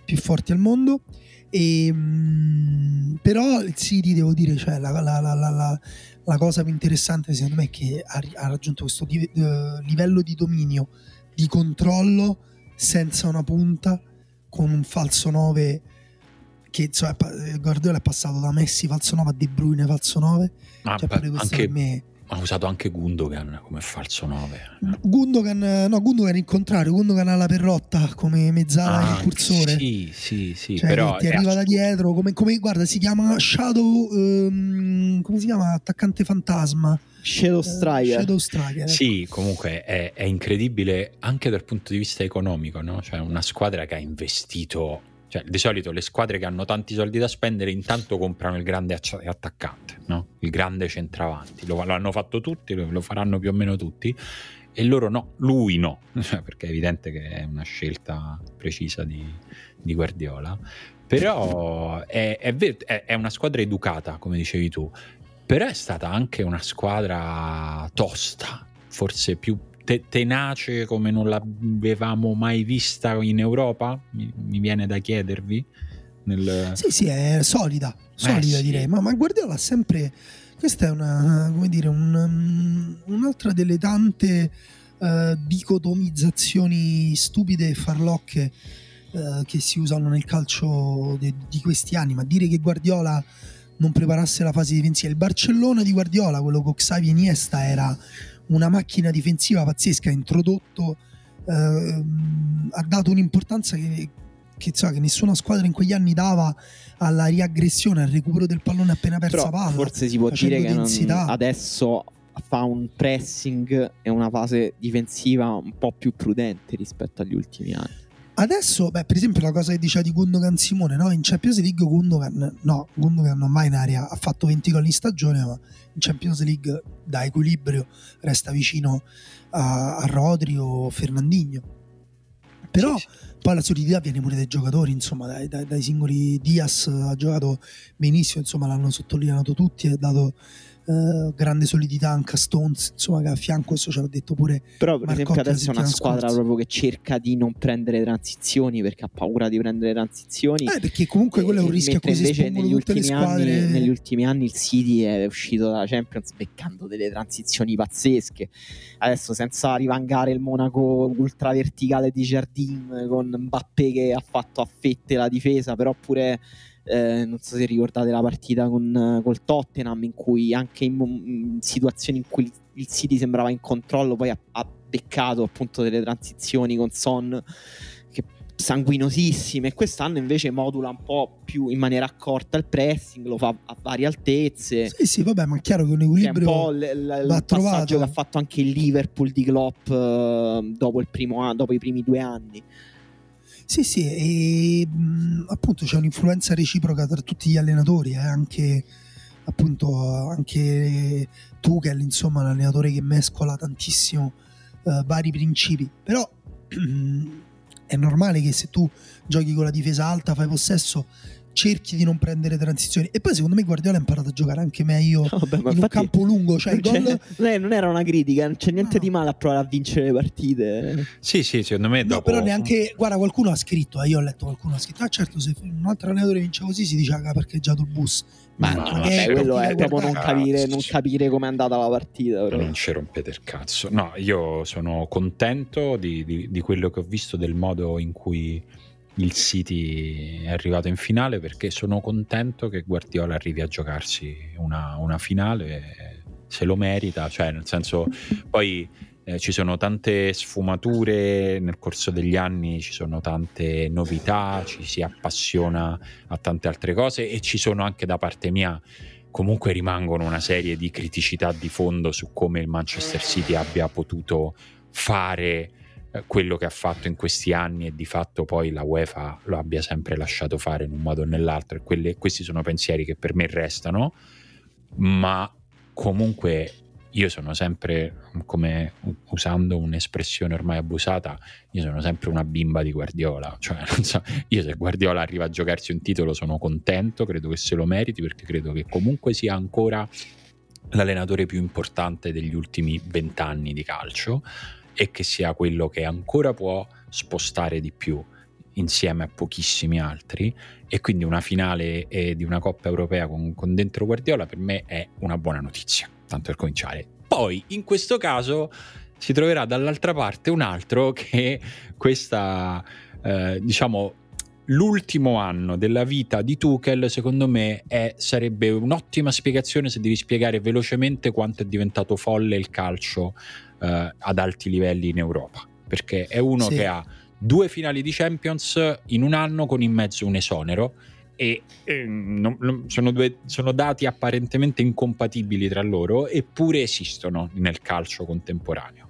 più forti al mondo. E, mh, però il City, devo dire, cioè, la, la, la, la, cosa più interessante secondo me è che ha, ha raggiunto questo di, uh, livello di dominio, di controllo senza una punta, con un falso 9 che insomma, Guardiola è passato da Messi falso 9 a De Bruyne falso 9 ah, cioè, beh, anche, me... ha usato anche Gundogan come falso 9 Gundogan no Gundogan il contrario Gundogan ha la perrotta come mezzala ah, incursore sì sì sì cioè, però ti arriva da dietro come, come, guarda si chiama Shadow um, come si chiama attaccante fantasma Shadow Striker. Shadow Striker. Sì, comunque è, è, incredibile anche dal punto di vista economico, no? Cioè una squadra che ha investito cioè, di solito le squadre che hanno tanti soldi da spendere intanto comprano il grande attaccante, no? il grande centravanti. Lo, lo, hanno fatto tutti, lo, lo, faranno più o meno tutti. E loro no, lui no, perché è evidente che è una scelta precisa di, di Guardiola. Però è, è, è, è una squadra educata, come dicevi tu, però è stata anche una squadra tosta, forse più te- tenace come non l'avevamo mai vista in Europa? Mi, mi viene da chiedervi. Nel... Sì, sì, è solida, solida eh, direi, sì. ma, ma Guardiola ha sempre... Questa è una, come dire, un, um, un'altra delle tante uh, dicotomizzazioni stupide e farlocche uh, che si usano nel calcio de- di questi anni, ma dire che Guardiola non preparasse la fase difensiva. Il Barcellona di Guardiola, quello con Xavi Iniesta, era una macchina difensiva pazzesca, ha introdotto, eh, ha dato un'importanza che, che, so, che, nessuna squadra in quegli anni dava alla riaggressione, al recupero del pallone appena persa Però palla. Forse si può dire che non, adesso fa un pressing e una fase difensiva un po' più prudente rispetto agli ultimi anni. Adesso, beh, per esempio, la cosa che diceva di Gundogan Simone, no? In Champions League Gundogan, no, Gundogan non va in aria, ha fatto 20 gol in stagione, ma in Champions League da equilibrio resta vicino a, a Rodri o Fernandinho. Però sì, sì. poi la solidità viene pure dai giocatori, insomma, dai, dai, dai singoli Diaz ha giocato benissimo, insomma, l'hanno sottolineato tutti, ha dato eh, grande solidità anche a Stones, insomma che a fianco questo ce l'ha detto pure Però per Marcotti esempio adesso è una squadra scorsa. proprio che cerca di non prendere transizioni perché ha paura di prendere transizioni. Eh, perché comunque quello è un rischio cui si espongono tutte le squadre. Anni, negli ultimi anni il City è uscito dalla Champions beccando delle transizioni pazzesche. Adesso senza rivangare il Monaco ultra verticale di Jardim con Mbappé che ha fatto a fette la difesa, però pure eh, non so se ricordate la partita con, col Tottenham in cui anche in, in, situazioni in cui il City sembrava in controllo poi ha, ha beccato appunto delle transizioni con Son che sanguinosissime quest'anno invece modula un po' più in maniera accorta il pressing, lo fa a varie altezze. Sì, sì, vabbè, ma è chiaro che un equilibrio è un po' l- l- il passaggio che ha fatto anche il Liverpool di Klopp uh, dopo, il primo, dopo i primi due anni. Sì, sì, e appunto c'è un'influenza reciproca tra tutti gli allenatori, eh, anche appunto anche Tuchel, insomma, l'allenatore che mescola tantissimo uh, vari principi, però è normale che se tu giochi con la difesa alta, fai possesso, cerchi di non prendere transizioni. E poi secondo me Guardiola ha imparato a giocare anche meglio no, beh, in un campo lungo. Cioè il gol... non era una critica, non c'è niente no. di male a provare a vincere le partite. Sì, sì, secondo me. Dopo... No, però neanche. Guarda, qualcuno ha scritto, eh, io ho letto qualcuno ha scritto. Ah, certo, se un altro allenatore vince così si dice che ha parcheggiato il bus. Ma, no, vabbè, quello è proprio non capire, non capire come è andata la partita. Però. Non ci rompete il cazzo. No, io sono contento di, di, di quello che ho visto, del modo in cui il City è arrivato in finale perché sono contento che Guardiola arrivi a giocarsi una, una finale, se lo merita, cioè nel senso poi eh, ci sono tante sfumature nel corso degli anni, ci sono tante novità, ci si appassiona a tante altre cose e ci sono anche da parte mia comunque rimangono una serie di criticità di fondo su come il Manchester City abbia potuto fare quello che ha fatto in questi anni e di fatto poi la UEFA lo abbia sempre lasciato fare in un modo o nell'altro e quelle, questi sono pensieri che per me restano ma comunque io sono sempre come usando un'espressione ormai abusata io sono sempre una bimba di Guardiola cioè so, io se Guardiola arriva a giocarsi un titolo sono contento credo che se lo meriti perché credo che comunque sia ancora l'allenatore più importante degli ultimi vent'anni di calcio e che sia quello che ancora può spostare di più insieme a pochissimi altri e quindi una finale eh, di una Coppa Europea con, con, dentro Guardiola per me è una buona notizia, tanto per cominciare. Poi in questo caso si troverà dall'altra parte un altro che questa, eh, diciamo, l'ultimo anno della vita di Tuchel secondo me è, sarebbe un'ottima spiegazione se devi spiegare velocemente quanto è diventato folle il calcio eh, ad alti livelli in Europa, perché è uno sì. che ha due finali di Champions in un anno con in mezzo un esonero e eh, non, non, sono, due, sono dati apparentemente incompatibili tra loro eppure esistono nel calcio contemporaneo.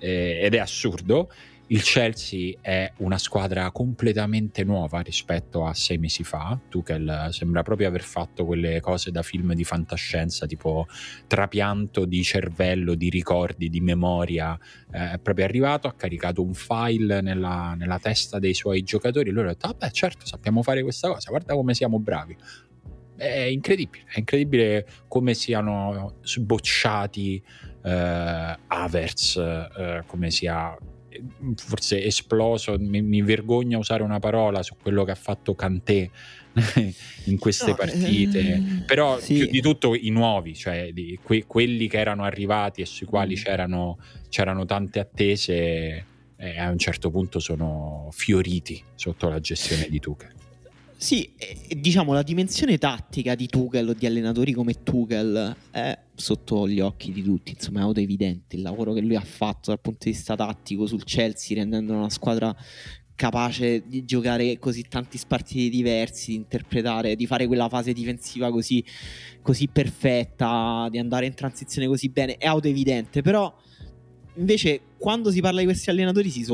Eh, ed è assurdo il Chelsea è una squadra completamente nuova rispetto a sei mesi fa. Tuchel sembra proprio aver fatto quelle cose da film di fantascienza, tipo trapianto di cervello, di ricordi, di memoria. Eh, è proprio arrivato, ha caricato un file nella, nella testa dei suoi giocatori e loro hanno detto: Vabbè, certo, sappiamo fare questa cosa, guarda come siamo bravi è incredibile, è incredibile come siano sbocciati eh, Avers, eh, come sia forse esploso, mi, mi, vergogno a usare una parola su quello che ha fatto Kanté in queste no, partite, ehm, però sì. più di tutto i nuovi, cioè di, que, quelli che erano arrivati e sui quali mm. c'erano, c'erano, tante attese, eh, a un certo punto sono fioriti sotto la gestione di Tuchel. Sì, diciamo la dimensione tattica di Tuchel o di allenatori come Tuchel è sotto gli occhi di tutti, insomma è autoevidente. Il lavoro che lui ha fatto dal punto di vista tattico sul Chelsea rendendo una squadra capace di giocare così tanti partiti diversi, di interpretare, di fare quella fase difensiva così, così perfetta, di andare in transizione così bene, è autoevidente, però invece quando si parla di questi allenatori si,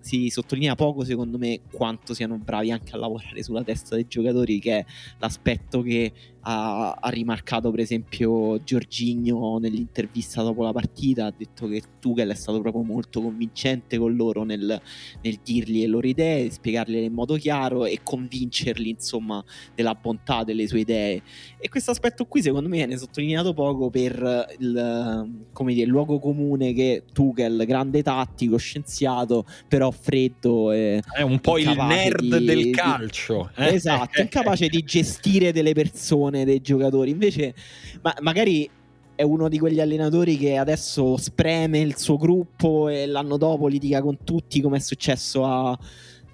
si sottolinea poco secondo me quanto siano bravi anche a lavorare sulla testa dei giocatori che è l'aspetto che ha, ha rimarcato per esempio Giorginio nell'intervista dopo la partita. Ha detto che Tuchel è stato proprio molto convincente con loro nel, nel dirgli le loro idee spiegarle in modo chiaro e convincerli insomma della bontà delle sue idee. E questo aspetto qui secondo me viene sottolineato poco per il, dire, il luogo comune che Tuchel grande tattico scienziato però freddo e è un po' il nerd di, del calcio di, eh? esatto incapace di gestire delle persone dei giocatori. Invece, ma magari è uno di quegli allenatori che adesso spreme il suo gruppo e l'anno dopo litiga con tutti, come è successo a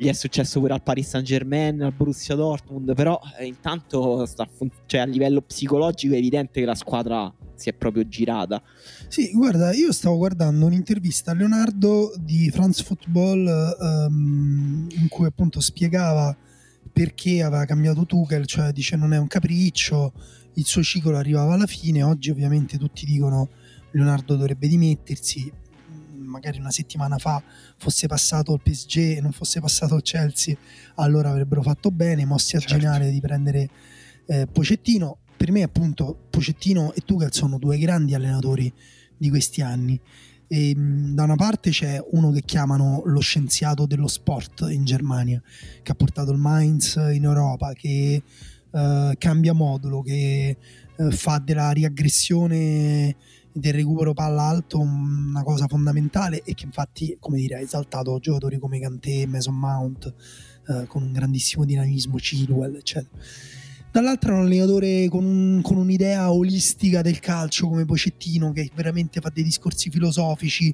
gli è successo pure al Paris Saint Germain, al Borussia Dortmund, però eh, intanto fun- cioè, a livello psicologico è evidente che la squadra si è proprio girata. Sì, guarda, io stavo guardando un'intervista a Leonardo di France Football um, in cui appunto spiegava perché aveva cambiato Tuchel, cioè dice non è un capriccio, il suo ciclo arrivava alla fine, oggi ovviamente tutti dicono Leonardo dovrebbe dimettersi, magari una settimana fa fosse passato il PSG e non fosse passato il Chelsea, allora avrebbero fatto bene, mossi a certo. geniale di prendere eh, Pocettino. Per me appunto Pocettino e Tuchel sono due grandi allenatori di questi anni. E, ehm, da una parte c'è uno che chiamano lo scienziato dello sport in Germania, che ha portato il Mainz in Europa, che uh, cambia modulo, che uh, fa della riaggressione del recupero palla alto una cosa fondamentale e che infatti, come dire, ha esaltato giocatori come Kanté, Mason Mount, uh, con un grandissimo dinamismo, Chilwell, eccetera dall'altra un allenatore con, un, con, un'idea olistica del calcio come Pocettino che veramente fa dei discorsi filosofici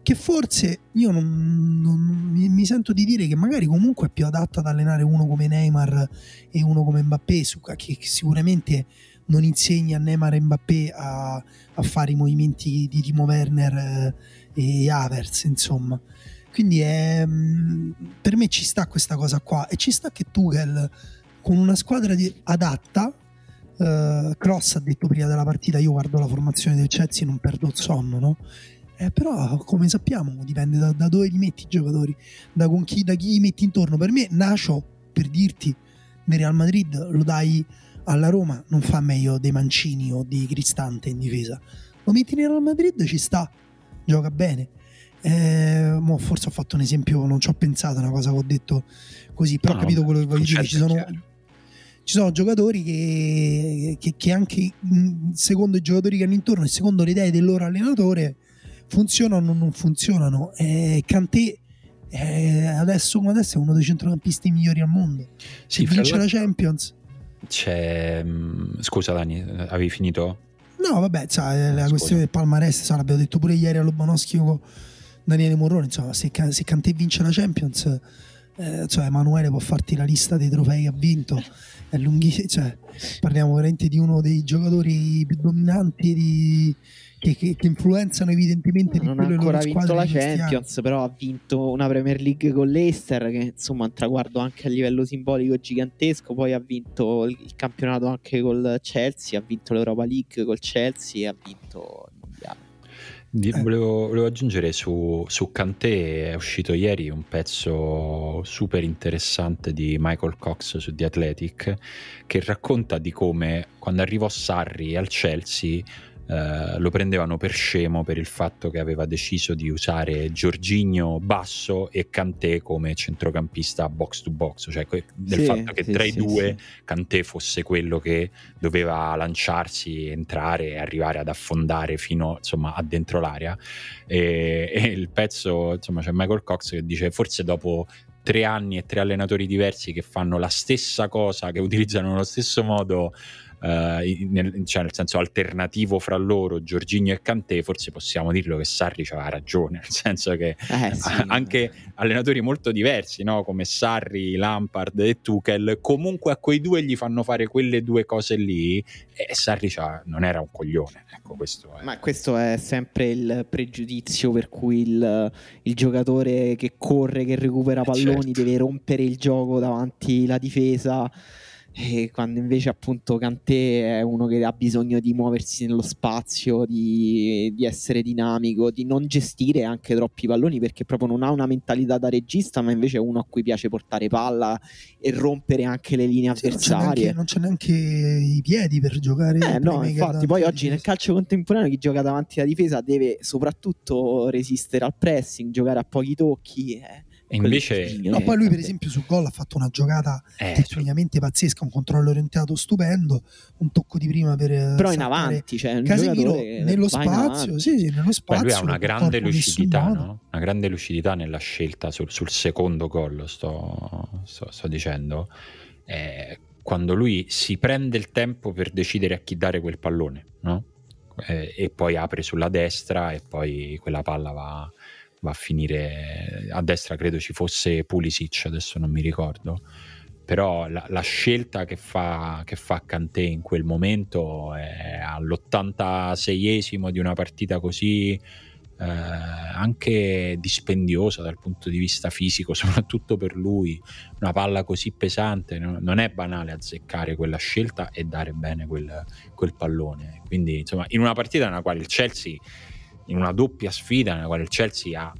che forse io non, non, mi, sento di dire che magari comunque è più adatta ad allenare uno come Neymar e uno come Mbappé che, che sicuramente non insegna a Neymar e Mbappé a, a fare i movimenti di Timo Werner eh, e Avers insomma. Quindi è, mm, per me ci sta questa cosa qua. E ci sta che Tuchel con una squadra di, adatta. Uh, Cross ha detto prima della partita: Io guardo la formazione del Chelsea e non perdo il sonno, no? Eh, però, come sappiamo, dipende da, da, dove li metti i giocatori, da, chi, da chi li metti intorno. Per me, Nacio, per dirti, nel Real Madrid lo dai alla Roma, non fa meglio dei Mancini o di Cristante in difesa. Lo metti nel Real Madrid, ci sta, gioca bene. Eh, forse ho fatto un esempio, non ci ho pensato, una cosa che ho detto così, però no, ho capito quello che voglio dire. Ci sono, ci sono giocatori che, che, che, anche secondo i giocatori che hanno intorno e secondo le idee del loro allenatore funzionano o non funzionano. Eh, Kanté eh, adesso come adesso è uno dei centrocampisti migliori al mondo. Sì, vince la Champions. C'è... Mm, scusa Dani, avevi finito? No, vabbè, cioè, la questione del palmarès, so, l'abbiamo detto pure ieri a Lobanowski con Daniele Morrone, insomma, se, se Kanté vince la Champions eh, cioè Emanuele può farti la lista dei trofei che ha vinto è lunghissimo cioè, parliamo veramente di uno dei giocatori più dominanti di, che, che, che, influenzano evidentemente no, non ha ancora vinto la Champions però ha vinto una Premier League con l'Eister che insomma è un traguardo anche a livello simbolico gigantesco poi ha vinto il, campionato anche col Chelsea ha vinto l'Europa League col Chelsea e ha vinto di. Volevo, volevo, aggiungere su, su Kanté è uscito ieri un pezzo super interessante di Michael Cox su The Athletic che racconta di come quando arrivò Sarri al Chelsea eh, lo prendevano per scemo per il fatto che aveva deciso di usare Giorginio basso e Kanté come centrocampista box to box, cioè del sì, fatto che sì, tra sì, i due Kanté fosse quello che doveva lanciarsi, entrare e arrivare ad affondare fino insomma a dentro l'area. E, e il pezzo insomma c'è Michael Cox che dice forse dopo tre anni e tre allenatori diversi che fanno la stessa cosa, che utilizzano lo stesso modo uh, nel, cioè nel senso alternativo fra loro, Giorginio e Cantè, forse possiamo dirlo che Sarri aveva ragione, nel senso che eh, sì, anche allenatori molto diversi, no? come Sarri, Lampard e Tuchel, comunque a quei due gli fanno fare quelle due cose lì e Sarri non era un coglione. Ecco, questo è. Ma questo è sempre il pregiudizio per cui il, il giocatore che corre, che recupera palloni, certo. deve rompere il gioco davanti alla difesa e quando invece appunto Kanté è uno che ha bisogno di muoversi nello spazio, di, di, essere dinamico, di non gestire anche troppi palloni perché proprio non ha una mentalità da regista, ma invece è uno a cui piace portare palla e rompere anche le linee sì, avversarie. Non c'è, neanche, i piedi per giocare. Eh, no, infatti, poi oggi nel calcio contemporaneo chi gioca davanti alla difesa deve soprattutto resistere al pressing, giocare a pochi tocchi. Eh e invece... No, poi lui per esempio sul gol ha fatto una giocata eh, tecnicamente pazzesca, un controllo orientato stupendo, un tocco di prima per... Però in avanti, cioè Casemiro nello spazio, sì, sì, nello spazio. Beh, lui ha una grande lucidità, no? Una grande lucidità nella scelta sul, sul secondo gol, sto, sto, sto dicendo. Eh, quando lui si prende il tempo per decidere a chi dare quel pallone, no? Eh, e poi apre sulla destra e poi quella palla va va a finire a destra credo ci fosse Pulisic adesso non mi ricordo però la, la scelta che fa, che fa Kanté in quel momento è all'86esimo di una partita così eh, anche dispendiosa dal punto di vista fisico soprattutto per lui una palla così pesante no? non è banale azzeccare quella scelta e dare bene quel, quel pallone quindi insomma in una partita nella quale il Chelsea in una doppia sfida nella quale il Chelsea ha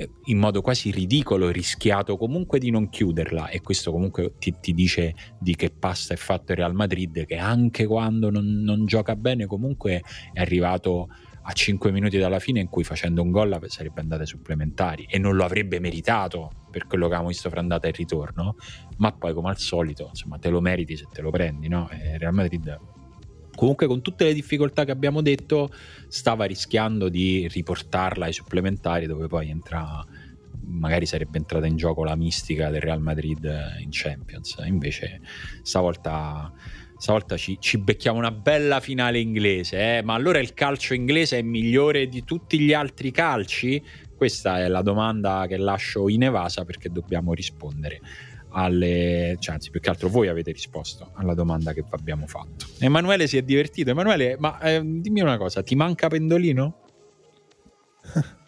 eh, in modo quasi ridicolo rischiato comunque di non chiuderla e questo comunque ti, ti dice di che pasta è fatto il Real Madrid che anche quando non, non, gioca bene comunque è arrivato a 5 minuti dalla fine in cui facendo un gol sarebbe andata ai supplementari e non lo avrebbe meritato per quello che abbiamo visto fra andata e ritorno ma poi come al solito insomma te lo meriti se te lo prendi no? E Real Madrid comunque con tutte le difficoltà che abbiamo detto stava rischiando di riportarla ai supplementari dove poi entra magari sarebbe entrata in gioco la mistica del Real Madrid in Champions invece stavolta stavolta ci, ci becchiamo una bella finale inglese eh? ma allora il calcio inglese è migliore di tutti gli altri calci? questa è la domanda che lascio in evasa perché dobbiamo rispondere alle, cioè, anzi più che altro voi avete risposto alla domanda che abbiamo fatto. Emanuele si è divertito. Emanuele, ma eh, dimmi una cosa, ti manca Pendolino?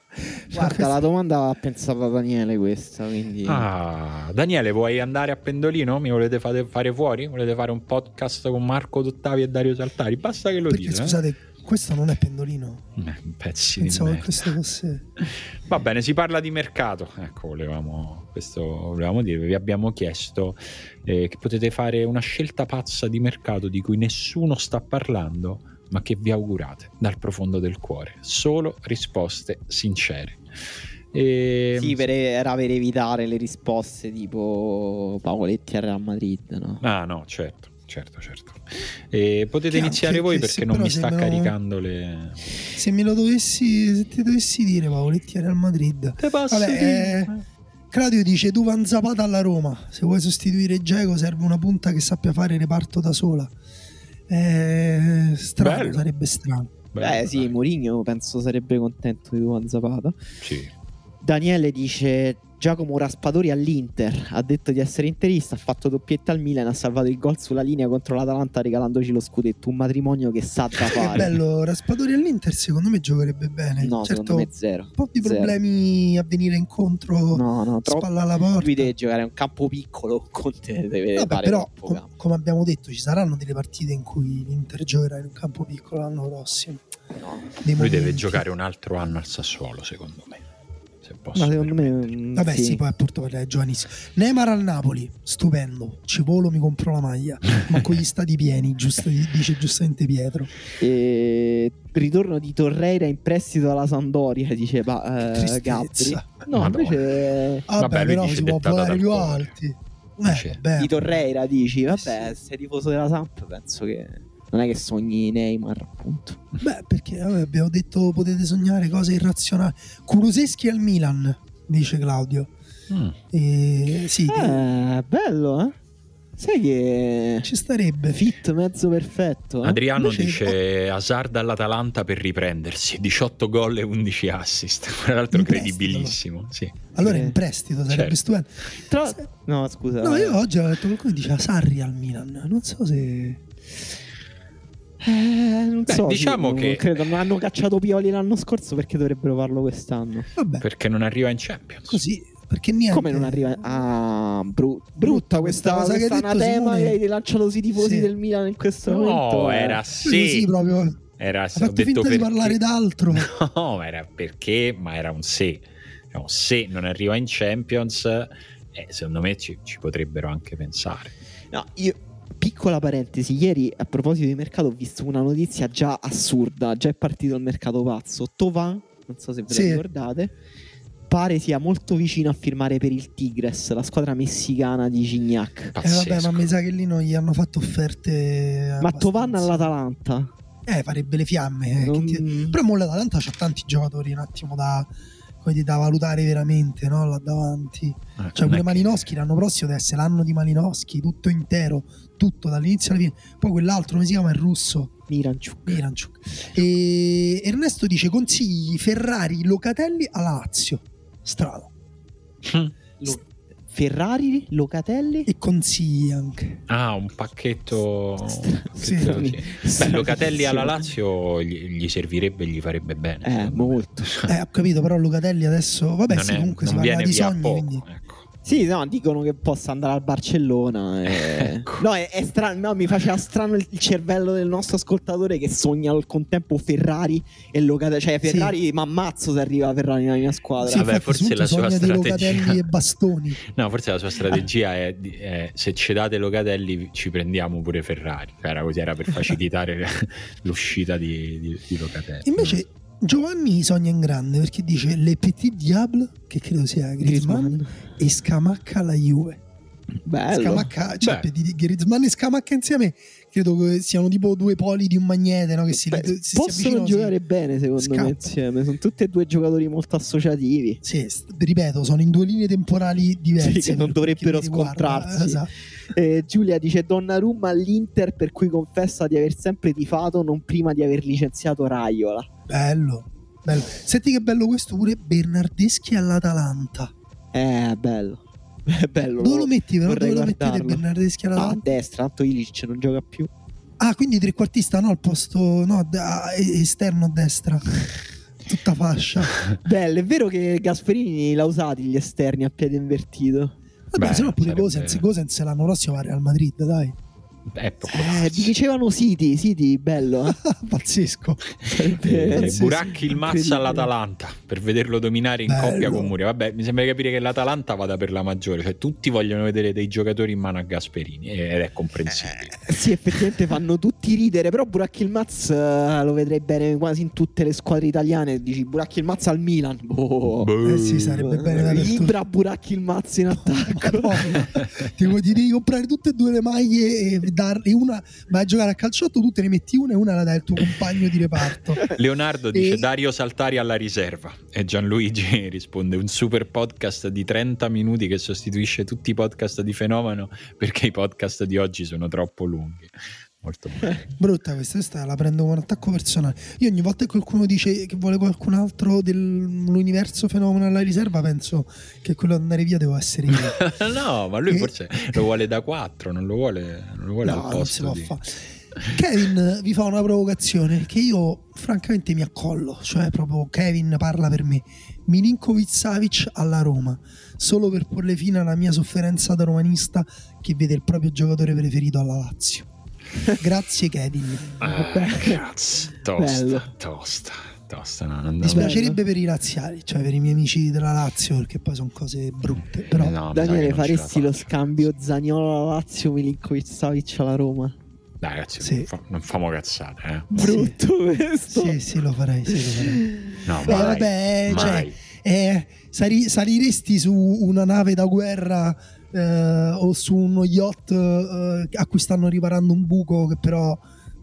Guarda, la domanda ha pensato Daniele questa, quindi... Ah, Daniele, vuoi andare a Pendolino? Mi volete fare, fare fuori? Volete fare un podcast con Marco Dottavi e Dario Saltari? Basta che lo Perché, dite. Eh. Scusate, eh? Questo non è pendolino. Eh, pezzi Pensavo di che questo fosse. Va bene, si parla di mercato. Ecco, volevamo, questo volevamo dire. Vi abbiamo chiesto eh, che potete fare una scelta pazza di mercato di cui nessuno sta parlando, ma che vi augurate dal profondo del cuore. Solo risposte sincere. E... Sì, per, era per evitare le risposte tipo Paoletti a Real Madrid, no? Ah, no, certo certo, certo. E potete che iniziare voi perché non mi sta me lo... caricando le. Se me lo dovessi, se ti dovessi dire, Paoletti Real Madrid. Te posso Vabbè, eh, Claudio dice: Duvan Zapata alla Roma. Se vuoi sostituire Geco, serve una punta che sappia fare reparto da sola. Eh, strano, Bello. sarebbe strano. Beh, sì, Mourinho penso sarebbe contento di Duvan Zapata. Sì. Daniele dice Giacomo Raspadori all'Inter ha detto di essere interista, ha fatto doppietta al Milan, ha salvato il gol sulla linea contro l'Atalanta regalandoci lo scudetto, un matrimonio che sa da fare. bello, Raspadori all'Inter secondo me giocherebbe bene. No, certo, secondo me zero. Un po' di zero. problemi a venire incontro, no, no, spalla alla porta. Lui deve giocare a un campo piccolo, Conte deve Vabbè, però com- come abbiamo detto ci saranno delle partite in cui l'Inter giocherà in un campo piccolo l'anno prossimo. No. Lui momenti. deve giocare un altro anno al Sassuolo secondo me posso. Ma secondo me. Mm, Vabbè, sì, sì poi appunto è giovanissimo. Neymar al Napoli, stupendo. Ci volo, mi compro la maglia. Ma con gli stati pieni, giusto, dice giustamente Pietro. E... Ritorno di Torreira in prestito alla Sampdoria, diceva eh, Gabri. No, Madonna. invece. Vabbè, vabbè però si può volare più alti. Eh, di Torreira dici, vabbè, sei tifoso della Samp, penso che non è che sogni Neymar, appunto. Beh, perché vabbè, abbiamo detto potete sognare cose irrazionali. Kuluseschi al Milan, dice Claudio. Mm. E, sì, eh, bello, eh? Sai che Ci starebbe. fit mezzo perfetto. eh? Adriano Invece- dice Hazard all'Atalanta per riprendersi 18 gol e 11 assist tra l'altro In prestito, credibilissimo sì. Allora Eh, in prestito sarebbe certo. stupendo. Tra- No, scusa. No, io oggi ho letto qualcuno che diceva Sarri al Milan. Non so se. Eh, non Beh, so. diciamo sì, che- non credo. Non hanno cacciato Pioli l'anno scorso perché dovrebbero farlo quest'anno. Vabbè, perché non arriva in Champions così. Perché niente. Come non arriva. Ah, bru- brutta questa, questa cosa che questa hai detto, anatema Simone. che hai lanciato sui tifosi Sì. del Milan in questo momento. no eh. era Così sì proprio. era Ha sì, detto finta di perché. parlare d'altro. no era perché ma era un se Diciamo, se non arriva in Champions eh, secondo me ci, ci potrebbero anche pensare No, io. Piccola parentesi, ieri a proposito di mercato ho visto una notizia già assurda, già è partito il mercato pazzo. Tovan, non so se ve Sì. lo ricordate, pare sia molto vicino a firmare per il Tigres, la squadra messicana di Gignac. Eh vabbè, Pazzesco. ma mi sa che lì non gli hanno fatto offerte. Ma abbastanza- Tovan all'Atalanta. Eh, farebbe le fiamme. eh, che Non- ti- Però mo l'Atalanta c'ha tanti giocatori un attimo da, come dire, da valutare veramente, no? Là davanti. Eh, Cioè, pure Malinowski l'anno prossimo deve essere l'anno di Malinowski, tutto intero, tutto dall'inizio alla fine. Poi quell'altro, come si chiama? Il russo, Miranchuk. Miranchuk. E Ernesto dice consigli Ferrari, Locatelli alla Lazio. Strano. Lo- Ferrari, Locatelli. E consigli anche. Ah, un pacchetto. Pacchetto, sì. Beh, Locatelli alla. Lazio gli, gli servirebbe e gli farebbe bene. Eh, molto. Eh, ho capito, però Locatelli adesso. Vabbè, non sì, è- comunque si parla di sogni. poco, Quindi... ecco. Sì, no, dicono che possa andare al Barcellona. e- Ecco. No, è, è strano. No, mi faceva strano il, cervello del nostro ascoltatore che sogna al contempo Ferrari e Locatelli. Cioè, Sì. Ferrari, ma ammazzo se arriva Ferrari nella mia squadra. Sì, Vabbè, forse la sua strategia- Locatelli e bastoni. No, forse la sua strategia è, è se ci date Locatelli ci prendiamo pure Ferrari. Era così, era per facilitare l'uscita di, di, di Locatelli. Invece Giovanni sogna in grande perché dice Le Petit Diable, che credo sia Griezmann, Griezmann. e Scamacca alla Juve. Bello. Scamacca, cioè. Petit- Griezmann e Scamacca insieme credo che siano tipo due poli di un magnete, no? Che si, Beh, si- possono avvicinano, si- giocare bene, secondo me, scappa. insieme. Sono tutti e due giocatori molto associativi. Sì, ripeto, sono in due linee temporali diverse. Sì, che non dovrebbero riguarda. scontrarsi. Esatto. Eh, Giulia dice Donnarumma all'Inter per cui confessa di aver sempre tifato non prima di aver licenziato Raiola. Bello, bello. Senti che bello questo pure Bernardeschi all'Atalanta. Eh, bello. È bello. Dove lo metti però? Dove lo mettete. Bernardeschi Ah, a all'Atalanta? destra, tanto Ilic non gioca più. Ah, quindi trequartista no, al posto no, da- esterno a destra. Tutta fascia. Bello, è vero che Gasperini l'ha usati gli esterni a piede invertito. Vabbè, Beh, se no pure sarebbe- Gosens, Gosens l'anno prossimo va al Real Madrid, dai. Eh, può Eh, dicevano City, City, bello. eh. Pazzesco. Eh, sì, Buracchi il mazza all'Atalanta per vederlo dominare in Bello. coppia con Muriel. Vabbè, mi sembra di capire che l'Atalanta vada per la maggiore, cioè tutti vogliono vedere dei giocatori in mano a Gasperini ed è comprensibile. Eh, Sì, effettivamente fanno tutti ridere, però Buracchi il Maz eh, lo vedrei bene quasi in tutte le squadre italiane. Dici Buracchi il Maz al Milan. Boh. Boh. Eh sì, sarebbe bene dappertutto. Ibra Buracchi il Maz in attacco. Ti, ti devi comprare tutte e due le maglie e darle una vai a giocare a calciotto tu te ne metti una e una la dai al tuo compagno di reparto Leonardo dice E- Dario Saltari alla riserva e Gianluigi risponde un super podcast di 30 minuti che sostituisce tutti i podcast di Fenomeno perché i podcast di oggi sono troppo lunghi. Molto bene. brutta questa, questa la prendo come un attacco personale io ogni volta che qualcuno dice che vuole qualcun altro dell'universo fenomeno alla riserva penso che quello ad andare via devo essere io no, ma lui E- forse lo vuole da 4, non lo vuole, non lo vuole no, al non si posto può di... fare Kevin vi fa una provocazione che io francamente mi accollo, cioè proprio Kevin parla per me. Milinkovic Savic alla Roma, solo per porle fine alla mia sofferenza da romanista che vede il proprio giocatore preferito alla Lazio. Grazie Kevin. Ah, Bello. tosta, tosta, tosta. No, non Mi spiacerebbe per i laziali, cioè per i miei amici della Lazio, perché poi sono cose brutte. Però No, mi sa che Daniele, faresti lo scambio Zaniolo alla Lazio, Milinkovic Savic alla Roma? Dai, ragazzi, Sì. non, fa- non famo cazzate, eh. Brutto questo. sì, sì, lo farei. Sì, lo farei. No, Eh, mai, vabbè, cioè, mai. Eh, sali- saliresti su una nave da guerra eh, o su uno yacht eh, a cui stanno riparando un buco che però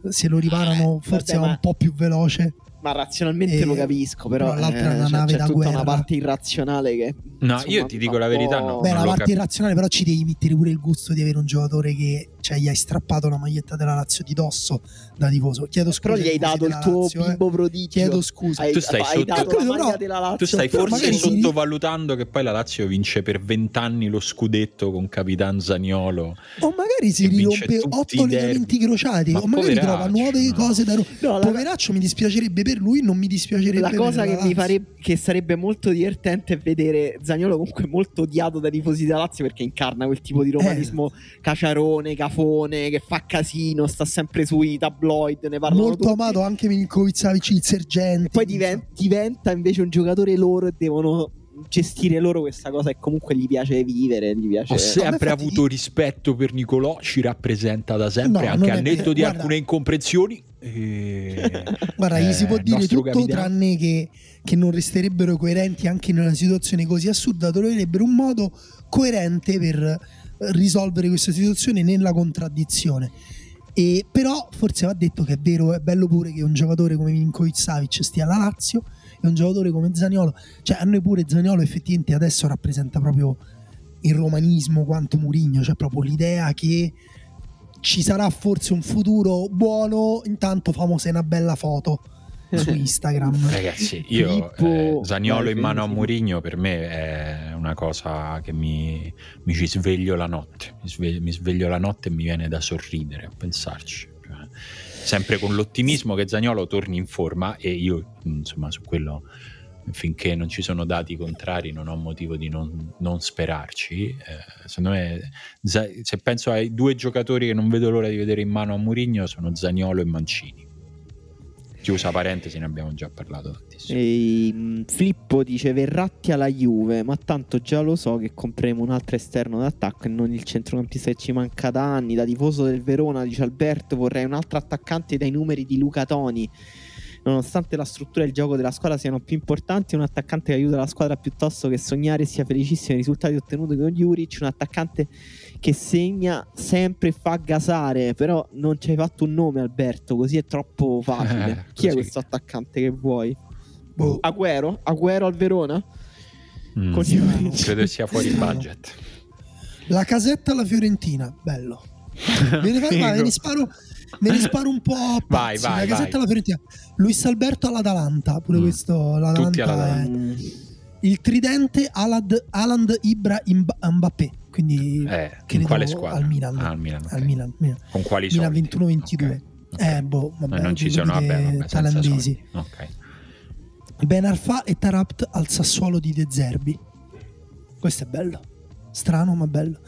eh, se lo riparano Eh, forse vabbè, è ma- un po' più veloce. Ma razionalmente E- lo capisco, però, però l'altra è una c'è- nave c'è da tutta guerra. una parte irrazionale che No, insomma, io ti dico la verità, no. Beh, la parte capisco. irrazionale, però ci devi mettere pure il gusto di avere un giocatore che cioè, gli hai strappato la maglietta della Lazio di dosso da tifoso. Chiedo scusa. Però gli ai hai dato il tuo Lazio, eh. bimbo prodigio. Chiedo scusa. Hai, Tu stai hai sotto- dato Capito, la maglia però- della Lazio. Tu stai forse bimbo. si- sottovalutando che poi la Lazio vince per vent'anni lo scudetto con Capitan Zaniolo. O magari si E tutti otto legamenti crociati. Ma o magari trova nuove no. cose da. ro- No, la- Poveraccio mi dispiacerebbe per lui, non mi dispiacerebbe La per cosa la che mi Lazio. farebbe che sarebbe molto divertente è vedere Zagnolo comunque molto odiato dai tifosi della Lazio perché incarna quel tipo di romanismo caciarone, cafone, che fa casino, sta sempre sui tabloid, ne parlano Molto tutti. amato anche Milinkovic Savic, il sergente. Poi diven- diventa invece un giocatore loro e devono gestire loro questa cosa e comunque gli piace vivere, gli piace Ho sempre infatti- avuto rispetto per Nicolò, ci rappresenta da sempre, No, anche a è netto vero. di Guarda- alcune incomprensioni. E... Guarda, gli si eh, può il dire tutto capitano. tranne che, che non resterebbero coerenti anche in una situazione così assurda, troverebbero un modo coerente per eh, risolvere questa situazione nella contraddizione. E, però forse va detto che è vero, è bello pure che un giocatore come Milinkovic Savic stia alla Lazio e un giocatore come Zaniolo, cioè a noi pure Zaniolo effettivamente adesso rappresenta proprio il romanismo quanto Murigno, cioè proprio l'idea che ci sarà forse un futuro buono, intanto famose una bella foto su Instagram. Ragazzi, io Filippo- eh, Zaniolo Vai, in mano a sì. Mourinho per me è una cosa che mi, mi ci sveglio la notte. Mi sveglio, mi sveglio la notte e mi viene da sorridere a pensarci. Sempre con l'ottimismo che Zaniolo torni in forma e io, insomma, su quello finché non ci sono dati contrari non ho motivo di non, non sperarci. Eh, secondo me, se penso ai due giocatori che non vedo l'ora di vedere in mano a Mourinho sono Zaniolo e Mancini. Chiusa parentesi, ne abbiamo già parlato tantissimo. E, mh, Filippo dice Verratti alla Juve, ma tanto già lo so che compreremo un altro esterno d'attacco e non il centrocampista che ci manca da anni. Da tifoso del Verona, dice Alberto, vorrei un altro attaccante dai numeri di Luca Toni. Nonostante la struttura e il gioco della squadra siano più importanti, un attaccante che aiuta la squadra piuttosto che sognare sia felicissimo dei risultati ottenuti con Juric, un attaccante che segna sempre e fa gasare, però non ci hai fatto un nome Alberto, così è troppo facile. Eh, Chi è questo attaccante che vuoi? Boh, Agüero? Agüero al Verona? Mm, Con. Juric? credo sia fuori budget. La casetta alla Fiorentina, bello. Ve ne, fa- vai, ve ne sparo, ne sparo un po' a Vai, pazzi. vai, La casetta alla Fiorentina. Luis Alberto all'Atalanta, pure Mm. questo l'Atalanta è- il tridente Alad, Aland Ibra Mbappé, quindi Eh, in quale squadra? al Milan. Ah, al Milan, ok. al Milan, Milan. Con quali Milan soldi? 21-22. Ok, ok. Eh, boh, vabbè, non ci sono, vabbè, vabbè, soldi. Ok. Ben Arfa e Tarapt al Sassuolo di De Zerbi. Questo è bello. Strano, ma bello.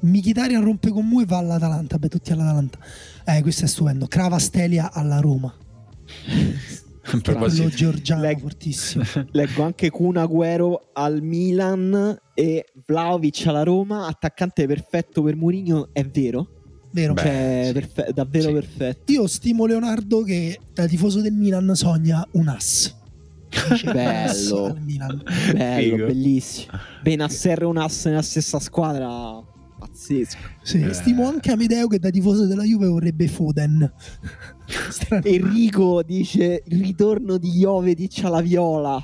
Mkhitaryan rompe con Mu e va all'Atalanta. Beh, tutti all'Atalanta. Eh, questo è stupendo. Cravastelia alla Roma. Quello georgiano Leg- fortissimo. Leggo anche Kun Agüero al Milan e Vlaovic alla Roma, attaccante perfetto per Mourinho, è vero? Vero? Beh, cioè, sì. perfe- davvero Sì. perfetto. Io stimo Leonardo che da tifoso del Milan sogna un ass. Bello. "Ass al Milan". Bello, Figo. bellissimo. Benasser e un ass nella stessa squadra, pazzesco. Sì, Eh. stimo anche Amedeo che da tifoso della Juve vorrebbe Foden. Enrico dice il ritorno di Jovetic alla Viola.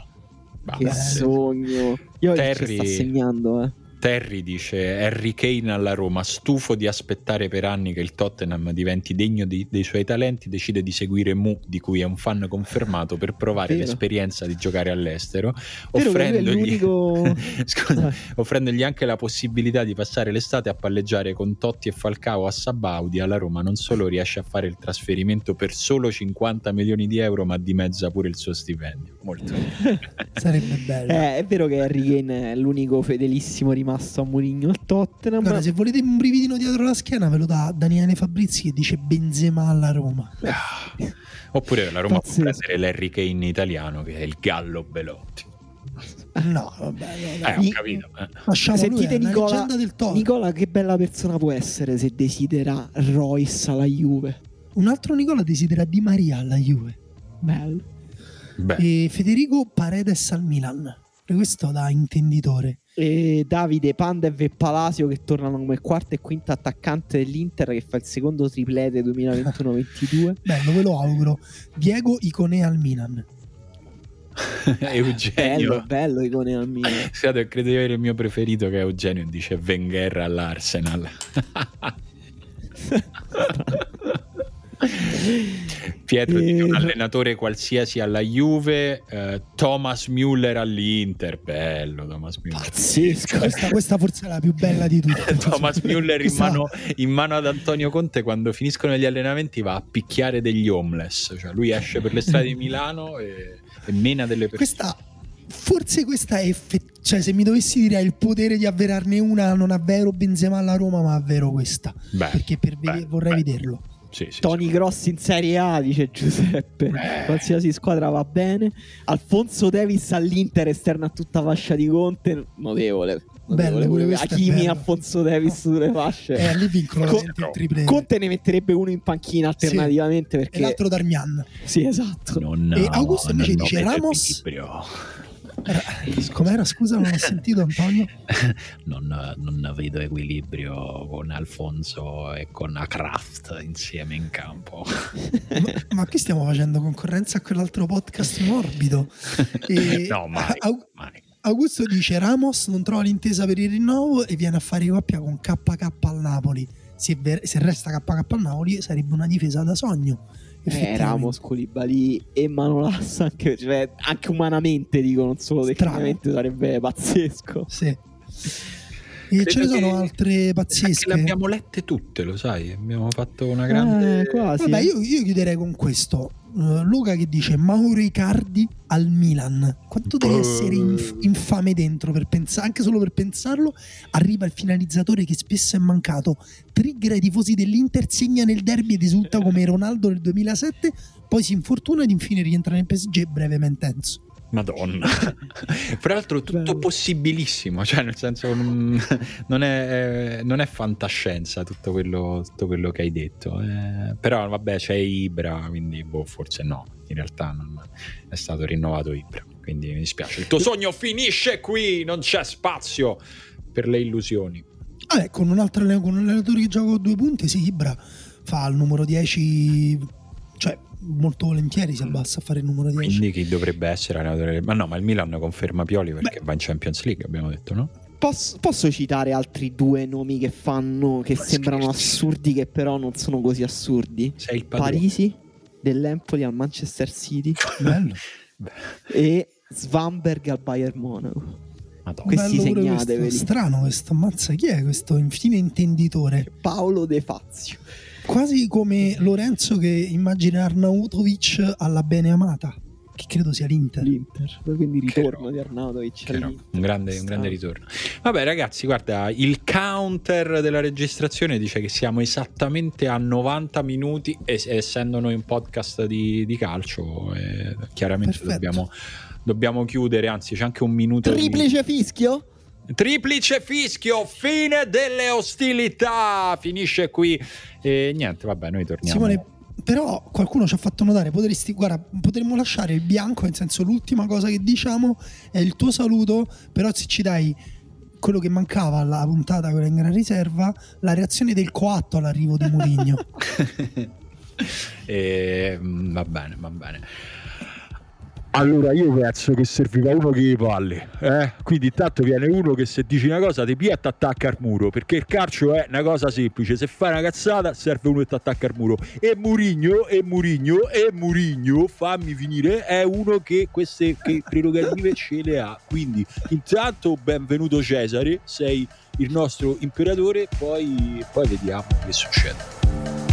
Che sogno. Jovetic Terry- sta segnando, eh. Terry dice Harry Kane alla Roma, stufo di aspettare per anni che il Tottenham diventi degno di- dei suoi talenti, decide di seguire Mu, di cui è un fan confermato, per provare Vero. l'esperienza di giocare all'estero, offrendogli, Scusa, offrendogli anche la possibilità di passare l'estate a palleggiare con Totti e Falcao a Sabaudi alla Roma. Non solo riesce a fare il trasferimento per solo 50 milioni di euro, ma dimezza pure il suo stipendio. Molto Sarebbe bello. Eh, è vero che Harry Kane è l'unico fedelissimo rimasto a Mourinho al Tottenham. Guarda, se volete un brividino dietro la schiena, ve lo dà Daniele Fabrizi che dice Benzema alla Roma. Ah. Oppure la Roma Pazzesco. può prendere l'Harry Kane italiano, che è il Gallo Belotti. No, vabbè, no, Eh, ho capito. eh. Lasciamo lui, Sentite una Nicola. Nicola, che bella persona può essere se desidera Royce alla Juve. Un altro Nicola desidera Di Maria alla Juve. Bello. Beh, E Federico Paredes al Milan. Questo da intenditore. E Davide, Pandev e Palacio che tornano come quarto e quinto attaccante dell'Inter che fa il secondo triplete 2021-22. Bello, ve lo auguro. Diego Icone al Milan. Eugenio. Bello, bello Icone al Milan. Scusate, credo di avere il mio preferito che è Eugenio dice Wenger all'Arsenal. Pietro dice un Eh. allenatore qualsiasi alla Juve, eh, Thomas Müller all'Inter. Bello Thomas Müller. Pazzesco. Questa, questa forse è la più bella di tutte. Thomas Müller in mano, in mano ad Antonio Conte quando finiscono gli allenamenti va a picchiare degli homeless, cioè lui esce per le strade di Milano e, e mena delle persone. Questa, forse questa è effe- cioè se mi dovessi dire hai il potere di avverarne una non avvero Benzema alla Roma ma avvero questa Beh, perché per beh, vorrei beh. vederlo Sì, sì, Tony sì. Cross in Serie A, dice Giuseppe. Eh. Qualsiasi squadra va bene. Alfonso Davis all'Inter, esterno a tutta fascia di Conte. Notevole. Bello, pure Hakimi. Alfonso Davis sulle fasce. eh, lì vincono Co- veramente il triple Conte ne metterebbe uno in panchina alternativamente e perché l'altro Darmian sì, esatto. Non, E Augusto invece non dice Ramos- equilibrio. Era- com'era? Scusa non ho sentito Antonio. Non, non vedo equilibrio con Alfonso e con Akraft insieme in campo. ma, ma qui stiamo facendo? Concorrenza a quell'altro podcast morbido? E- no, mai, Au- mai. Augusto dice Ramos non trova l'intesa per il rinnovo e viene a fare coppia con KK al Napoli. Se, ver- se resta KK al Napoli sarebbe una difesa da sogno Eh. Ramos, Koulibaly e Manolas anche, cioè, anche umanamente dico, non solo Strano. tecnicamente sarebbe pazzesco. Sì. E Credo ce ne sono altre pazzesche. le abbiamo lette tutte, lo sai. Abbiamo fatto una grande. Eh, quasi. Vabbè, io, io chiuderei con questo. Uh, Luca che dice Mauro Icardi al Milan. Quanto deve Boh. essere inf- infame dentro per pensare, anche solo per pensarlo. Arriva il finalizzatore che spesso è mancato. Trigger ai tifosi dell'Inter, segna nel derby ed esulta come Ronaldo nel 2007. Poi si infortuna ed infine rientra nel PSG brevemente intenso. Madonna. Fra l'altro, tutto Bello. possibilissimo. Cioè, nel senso, non, non è, non è fantascienza tutto quello, tutto quello che hai detto. eh. però, vabbè, c'è Ibra, quindi boh, forse no. In realtà non è stato rinnovato Ibra. Quindi mi dispiace. Il tuo sogno finisce qui. Non c'è spazio per le illusioni. Vabbè, con un altro con un allenatore che gioca con due punti, sì, Ibra fa il numero 10, cioè molto volentieri si abbassa a fare il numero 10. Quindi chi dovrebbe essere allenatore? Ma no, ma il Milan conferma Pioli perché va in Champions League, abbiamo detto, no? Posso, posso citare altri due nomi che fanno che Ma sembrano scherzi. assurdi, che però non sono così assurdi? Sei il padrone. Parisi dell'Empoli al Manchester City Bello. e Svamberg al Bayern Monaco. Madonna. Questi segnateveli. questo. Strano questo, ammazza chi è questo infine intenditore? Paolo De Fazio. Quasi come Lorenzo che immagina Arnautovic alla bene amata, che credo sia l'Inter. L'Inter. Quindi ritorno di Arnautovic. Un grande, un grande ritorno. Vabbè, ragazzi, guarda, il counter della registrazione dice che siamo esattamente a 90 minuti, e, essendo noi un podcast di, di calcio, eh, chiaramente Perfetto. dobbiamo, dobbiamo chiudere. Anzi, c'è anche un minuto. di- Triplice fischio? Triplice fischio, fine delle ostilità. Finisce qui. E niente, vabbè, noi torniamo. Simone, però qualcuno ci ha fatto notare, potresti, guarda, potremmo lasciare il bianco, nel senso l'ultima cosa che diciamo è il tuo saluto, però se ci dai quello che mancava alla puntata quella in gran riserva, la reazione del coatto all'arrivo di Mourinho. E, mm, va bene, va bene. Allora io penso che serviva uno che gli palle, eh? quindi intanto viene uno che se dici una cosa ti pia e ti attacca al muro, perché il calcio è una cosa semplice, se fai una cazzata serve uno che ti attacca al muro. E Murigno, e Murigno, e Murigno, fammi finire, è uno che queste che prerogative ce le ha. Quindi intanto benvenuto Cesare, sei il nostro imperatore, poi, poi vediamo che succede.